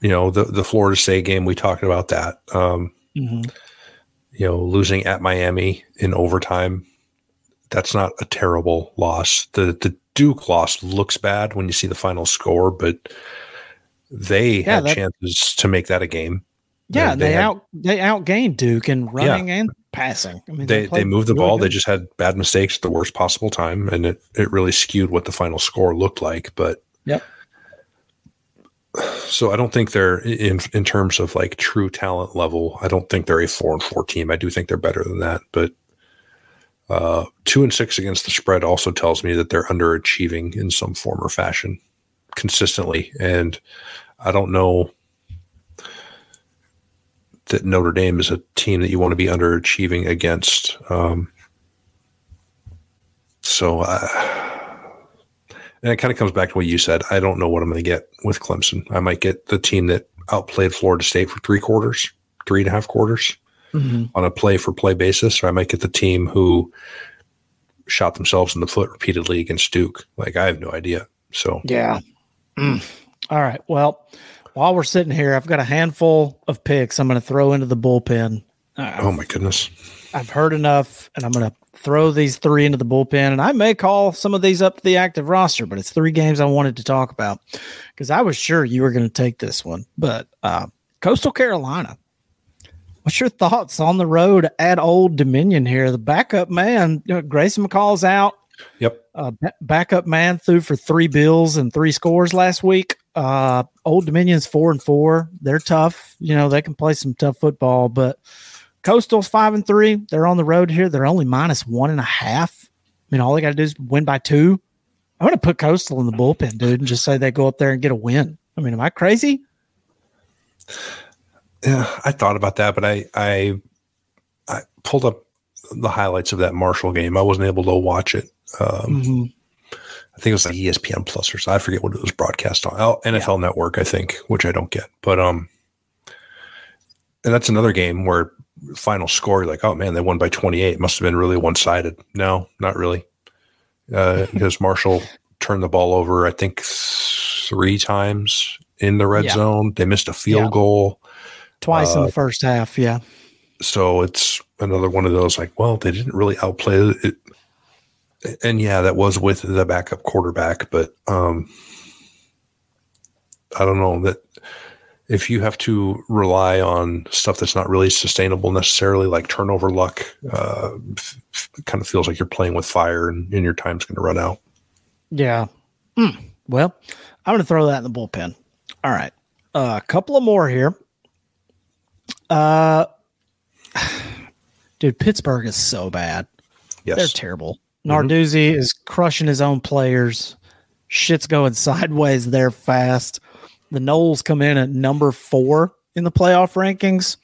you know the the Florida State game we talked about that. Um, mm-hmm. You know, losing at Miami in overtime. That's not a terrible loss. The the Duke loss looks bad when you see the final score, but they yeah, had that, chances to make that a game. Yeah, they, they had, out they outgained Duke in running yeah. and passing. I mean, they they, they moved the really ball. Good. They just had bad mistakes at the worst possible time, and it it really skewed what the final score looked like. But yeah. [SIGHS] So I don't think they're in in terms of like true talent level. I don't think they're a four and four team. I do think they're better than that, but Uh, two and six against the spread also tells me that they're underachieving in some form or fashion consistently. And I don't know that Notre Dame is a team that you want to be underachieving against. Um, so, uh, and it kind of comes back to what you said. I don't know what I'm going to get with Clemson. I might get the team that outplayed Florida State for three quarters, three and a half quarters mm-hmm. on a play for play basis, or I might get the team who shot themselves in the foot repeatedly against Duke. Like I have no idea. So yeah. Mm. All right. Well, while we're sitting here, I've got a handful of picks I'm going to throw into the bullpen. I've, oh my goodness. I've heard enough, and I'm going to throw these three into the bullpen. And I may call some of these up to the active roster, but it's three games I wanted to talk about because I was sure you were going to take this one. But uh, Coastal Carolina, what's your thoughts on the road at Old Dominion here? The backup man, you know, Grayson McCall's out. Yep. Uh, b- backup man threw for three bills and three scores last week. Uh, Old Dominion's four and four. They're tough. You know, they can play some tough football, but Coastal's five and three. They're on the road here. They're only minus one and a half. I mean, all they got to do is win by two. I'm going to put Coastal in the bullpen, dude, and just say they go up there and get a win. I mean, am I crazy? Yeah, I thought about that, but I I I pulled up the highlights of that Marshall game. I wasn't able to watch it. Um, mm-hmm. I think it was like ESPN Plus or so. I forget what it was broadcast on. Oh, NFL yeah. Network, I think, which I don't get. But um, and that's another game where final score, you're like, oh man, they won by 28. It must have been really one sided. No, not really, uh, [LAUGHS] because Marshall turned the ball over. I think three times in the red yeah. zone. They missed a field yeah. goal twice uh, in the uh, first half. Yeah. So it's another one of those like, well, they didn't really outplay it and yeah, that was with the backup quarterback, but um, I don't know that if you have to rely on stuff that's not really sustainable necessarily, like turnover luck, uh, f- kind of feels like you're playing with fire and, and your time's going to run out. Yeah. Mm. Well, I'm going to throw that in the bullpen. All right. A uh, couple of more here. Uh, [SIGHS] dude, Pittsburgh is so bad. Yes. They're terrible. Narduzzi mm-hmm. is crushing his own players. Shit's going [LAUGHS] sideways there fast. The Noles come in at number four in the playoff rankings.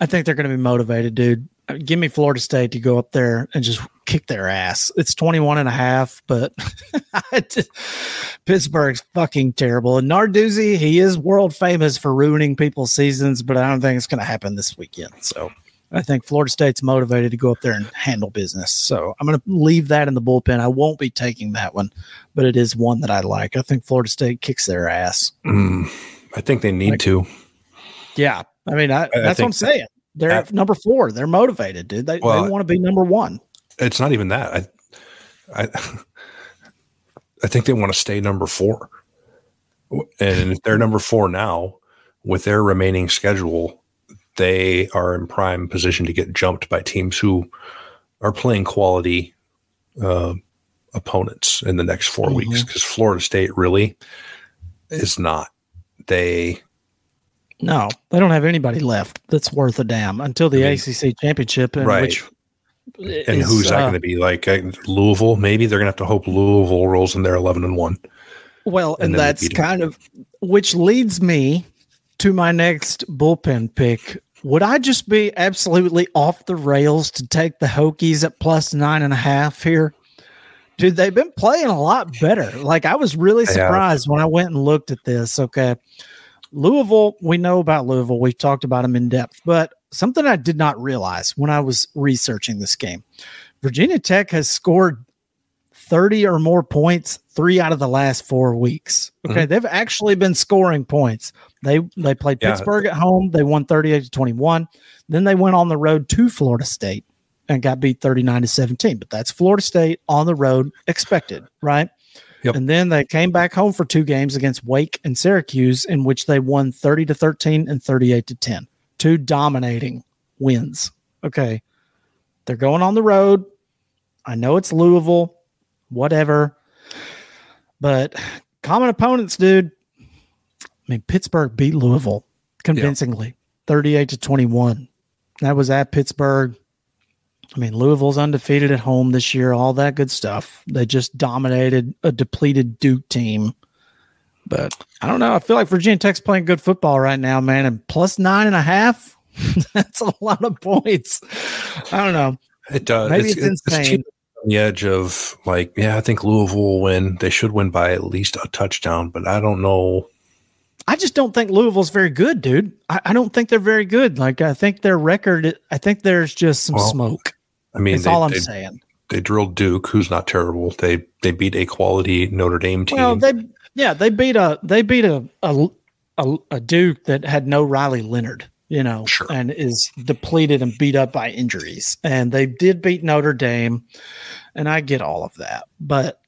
I think they're going to be motivated, dude. Give me Florida State to go up there and just kick their ass. It's 21 and a half, but [LAUGHS] Pittsburgh's fucking terrible. And Narduzzi, he is world famous for ruining people's seasons, but I don't think it's going to happen this weekend. So I think Florida State's motivated to go up there and handle business. So I'm going to leave that in the bullpen. I won't be taking that one, but it is one that I like. I think Florida State kicks their ass. Mm, I think they need like, to. Yeah. I mean, I, I that's what I'm saying. They're at, number four. They're motivated, dude. They, well, they want to be number one. It's not even that. I, I, [LAUGHS] I think they want to stay number four. And if they're number four now, with their remaining schedule, they are in prime position to get jumped by teams who are playing quality uh, opponents in the next 4 mm-hmm. weeks because Florida State really is not. They no, they don't have anybody left that's worth a damn until the I mean, ACC championship, in right. which and is, who's that uh, going to be like uh, Louisville? Maybe they're going to have to hope Louisville rolls in there eleven and one. Well, and, and that's kind of which leads me to my next bullpen pick, would I just be absolutely off the rails to take the Hokies at plus nine and a half here? Dude, they've been playing a lot better. Like I was really surprised yeah. when I went and looked at this. Okay. Louisville, we know about Louisville. We've talked about them in depth, but something I did not realize when I was researching this game. Virginia Tech has scored 30 or more points three out of the last four weeks. Okay. Mm-hmm. They've actually been scoring points. They they played yeah. Pittsburgh at home. They won 38 to 21. Then they went on the road to Florida State and got beat 39 to 17. But that's Florida State on the road expected, right? Yep. And then they came back home for two games against Wake and Syracuse, in which they won 30 to 13 and 38 to 10. Two dominating wins. Okay. They're going on the road. I know it's Louisville, whatever. But common opponents, dude. I mean, Pittsburgh beat Louisville convincingly, 38 to 21. That was at Pittsburgh. I mean, Louisville's undefeated at home this year, all that good stuff. They just dominated a depleted Duke team. But I don't know. I feel like Virginia Tech's playing good football right now, man. And plus nine and a half, [LAUGHS] that's a lot of points. I don't know. It does. Maybe it's, it's insane. It's on the edge of like, yeah, I think Louisville will win. They should win by at least a touchdown, but I don't know. I just don't think Louisville's very good, dude. I, I don't think they're very good. Like, I think their record, I think there's just some well, smoke. I mean, that's they, all I'm they, saying. They drilled Duke, who's not terrible. They they beat a quality Notre Dame team. Well, they yeah they beat a they beat a a, a, a Duke that had no Riley Leonard, you know, sure. and is depleted and beat up by injuries. And they did beat Notre Dame, and I get all of that. But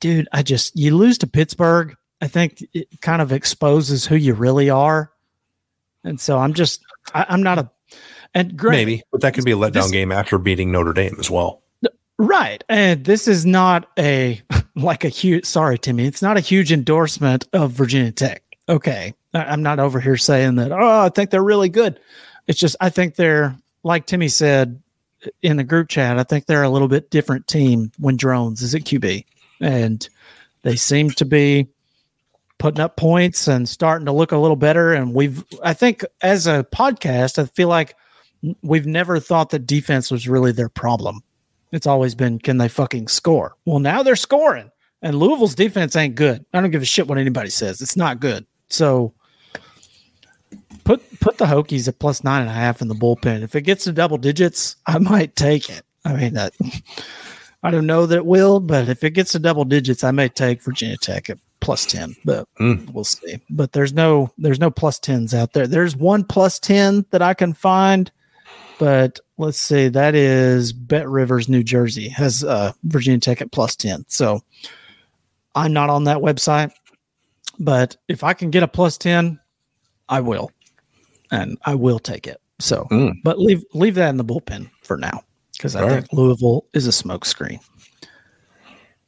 dude, I just you lose to Pittsburgh. I think it kind of exposes who you really are. And so I'm just I, am not a and great. Maybe, but that could be a letdown this, game after beating Notre Dame as well. Right. And this is not a [LAUGHS] like a huge sorry, Timmy, it's not a huge endorsement of Virginia Tech. Okay. I'm not over here saying that, oh, I think they're really good. It's just I think they're like Timmy said in the group chat, I think they're a little bit different team when Drones is at QB. And they seem to be putting up points and starting to look a little better. And we've I think as a podcast, I feel like we've never thought that defense was really their problem. It's always been can they fucking score? Well, now they're scoring, and Louisville's defense ain't good. I don't give a shit what anybody says. It's not good. So put put the Hokies at plus nine and a half in the bullpen. If it gets to double digits, I might take it. I mean that. [LAUGHS] I don't know that it will, but if it gets to double digits, I may take Virginia Tech at plus 10 but mm. we'll see but there's no there's no plus 10s out there there's one plus 10 that i can find but let's see, that is Bet Rivers, New Jersey, has uh, Virginia Tech at plus 10. So I'm not on that website, but if I can get a plus 10, I will. And I will take it. So, mm. but leave leave that in the bullpen for now because I All think right. Louisville is a smokescreen.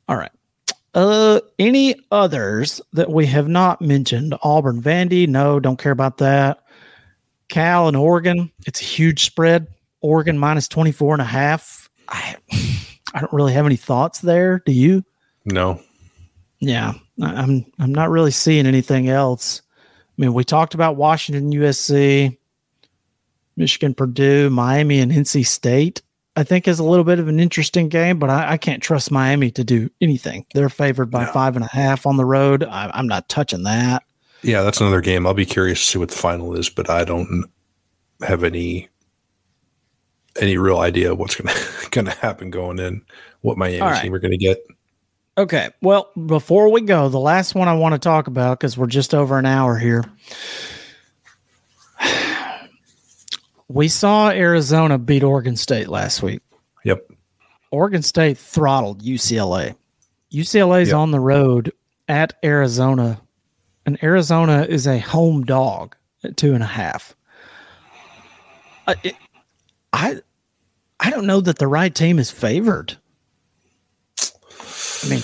All right. Uh, any others that we have not mentioned? Auburn, Vandy? No, don't care about that. Cal and Oregon, it's a huge spread. Oregon minus 24 and a half. I, [SIGHS] I don't really have any thoughts there. Do you? No. Yeah, I'm I'm not really seeing anything else. I mean, we talked about Washington, USC, Michigan, Purdue, Miami, and NC State. I think is a little bit of an interesting game, but I, I can't trust Miami to do anything. They're favored by no. five and a half on the road. I, I'm not touching that. Yeah, that's another game. I'll be curious to see what the final is, but I don't have any any real idea what's gonna [LAUGHS] gonna happen going in, what Miami right. team are gonna get. Okay. Well, before we go, the last one I want to talk about because we're just over an hour here. [SIGHS] We saw Arizona beat Oregon State last week. Yep. Oregon State throttled UCLA. UCLA's yep. on the road at Arizona and Arizona is a home dog at two and a half. I, it, I, I don't know that the right team is favored. I mean,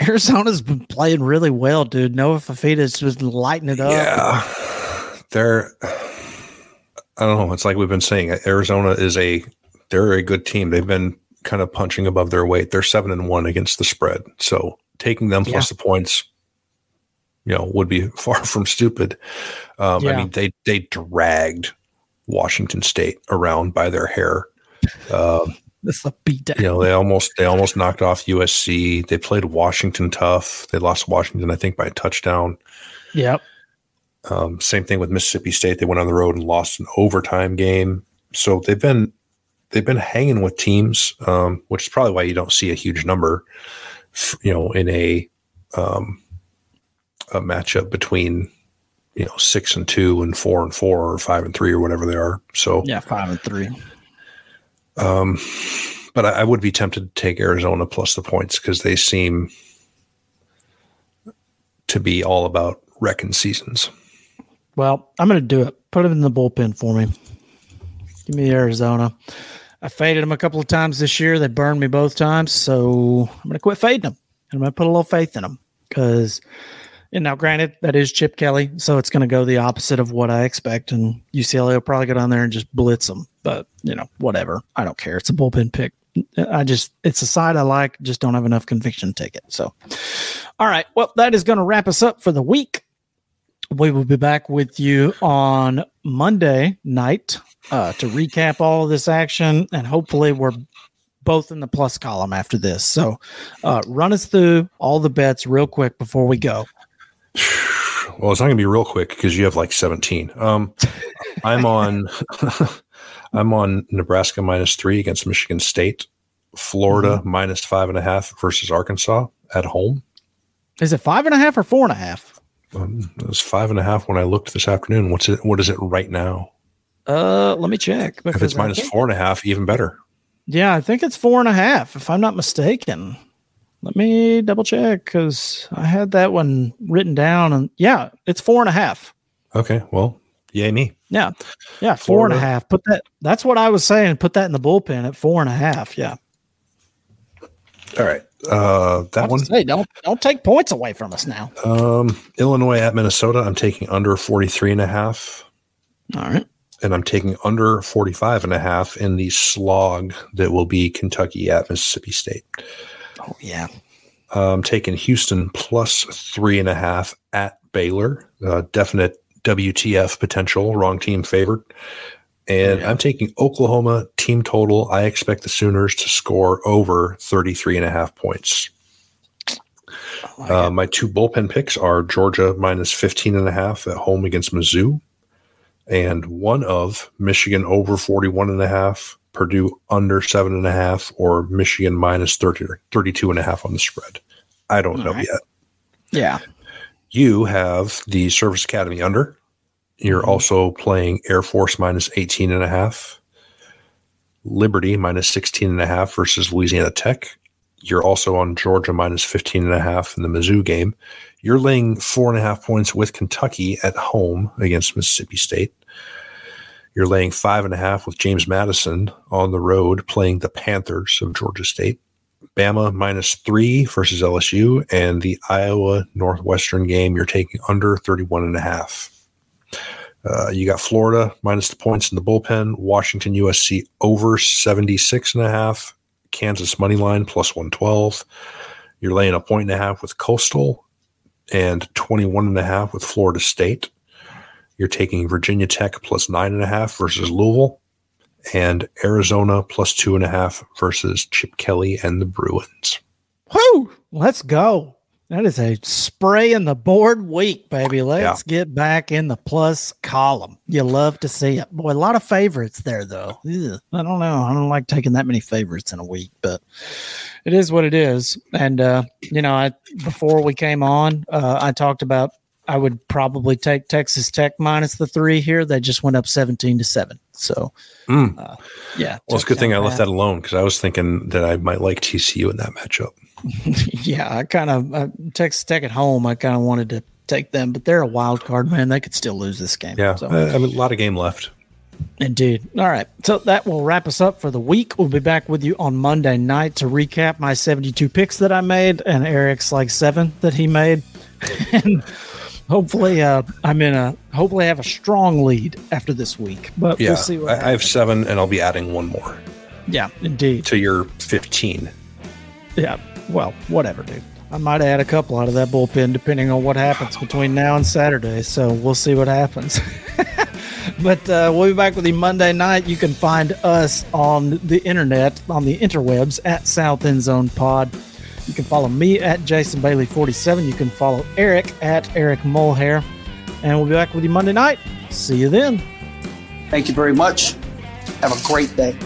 Arizona's been playing really well, dude. Noah Fifita's just lighting it up. Yeah, they're. I don't know. It's like we've been saying. Arizona is a they're a good team. They've been kind of punching above their weight. They're seven and one against the spread. So taking them plus yeah. the points you know would be [LAUGHS] far from stupid. Um, yeah. I mean, they they dragged Washington State around by their hair. Um, That's a beatdown. You know, they almost they almost knocked off USC. They played Washington tough. They lost Washington, I think, by a touchdown. Yep. Um, same thing with Mississippi State. They went on the road and lost an overtime game. So they've been they've been hanging with teams, um, which is probably why you don't see a huge number, you know, in a um, a matchup between you know six and two and four and four or five and three or whatever they are. So yeah, five and three. Um, but I, I would be tempted to take Arizona plus the points because they seem to be all about wrecking seasons. Well, I'm going to do it. Put them in the bullpen for me. Give me Arizona. I faded them a couple of times this year. They burned me both times, so I'm going to quit fading them. I'm going to put a little faith in them because And now, granted, that is Chip Kelly, so it's going to go the opposite of what I expect, and UCLA will probably go down there and just blitz them. But you know, whatever. I don't care. It's a bullpen pick. I just it's a side I like. Just don't have enough conviction to take it. So, all right. Well, that is going to wrap us up for the week. We will be back with you on Monday night uh, to recap all of this action, and hopefully, we're both in the plus column after this. So, uh, run us through all the bets real quick before we go. [SIGHS] Well, it's not going to be real quick because you have like 17. Um, I'm on. [LAUGHS] I'm on Nebraska minus three against Michigan State, Florida mm-hmm. minus five and a half versus Arkansas at home. Is it five and a half or four and a half? Um, it was five and a half when I looked this afternoon. What's it? What is it right now? Uh, let me check. If it's minus four and a half, even better. Yeah, I think it's four and a half, if I'm not mistaken. Let me double check because I had that one written down, and yeah, it's four and a half. Okay, well, yay me. Yeah, yeah, four Florida. and a half. Put that. That's what I was saying. Put that in the bullpen at four and a half. Yeah. All right. Uh, that one. Say, don't don't take points away from us now. Um, Illinois at Minnesota. I'm taking under 43 and a half. All right. And I'm taking under 45 and a half in the slog that will be Kentucky at Mississippi State. Oh yeah. I'm taking Houston plus three and a half at Baylor. Uh, definite WTF potential. Wrong team favored. And yeah. I'm taking Oklahoma team total. I expect the Sooners to score over 33 and a half points. Oh, uh, my two bullpen picks are Georgia minus 15 and a half at home against Mizzou and one of Michigan over 41 and a half, Purdue under seven and a half, or Michigan minus 30, 32 and a half on the spread. I don't All know right. yet. Yeah. You have the Service Academy under. You're mm-hmm. also playing Air Force minus 18 and a half, Liberty minus 16 and a half versus Louisiana Tech. You're also on Georgia minus 15 and a half in the Mizzou game. You're laying four and a half points with Kentucky at home against Mississippi State. You're laying five and a half with James Madison on the road playing the Panthers of Georgia State. Bama minus three versus LSU, and the Iowa Northwestern game, you're taking under 31 and a half. Uh, you got Florida minus the points in the bullpen, Washington USC over 76 and a half, Kansas money line plus 112. You're laying a point and a half with Coastal and 21 and a half with Florida State. You're taking Virginia Tech plus nine and a half versus Louisville and Arizona plus two and a half versus Chip Kelly and the Bruins. Whoo! Let's go. That is a spray in the board week, baby. Let's yeah. get back in the plus column. You love to see it. Boy, a lot of favorites there, though. Ugh, I don't know. I don't like taking that many favorites in a week, but it is what it is. And, uh, you know, I, before we came on, uh, I talked about I would probably take Texas Tech minus the three here. They just went up 17 to seven. So, mm. uh, yeah. Well, it's a good thing I left that alone because I was thinking that I might like TCU in that matchup. [LAUGHS] yeah, I kind of uh, Texas Tech at home. I kind of wanted to take them, but they're a wild card, man. They could still lose this game. Yeah, so. uh, I mean, a lot of game left. Indeed. All right. So that will wrap us up for the week. We'll be back with you on Monday night to recap my 72 picks that I made and Eric's like seven that he made. [LAUGHS] and hopefully, uh, I'm in a, hopefully, I have a strong lead after this week. But yeah, we'll see I, I have seven and I'll be adding one more. Yeah, indeed. To your 15. Yeah. Well, whatever, dude. I might add a couple out of that bullpen depending on what happens between now and Saturday. So we'll see what happens. [LAUGHS] but uh, we'll be back with you Monday night. You can find us on the internet, on the interwebs at South End Zone Pod. You can follow me at Jason Bailey 47. You can follow Eric at Eric Mulhair. And we'll be back with you Monday night. See you then. Thank you very much. Have a great day.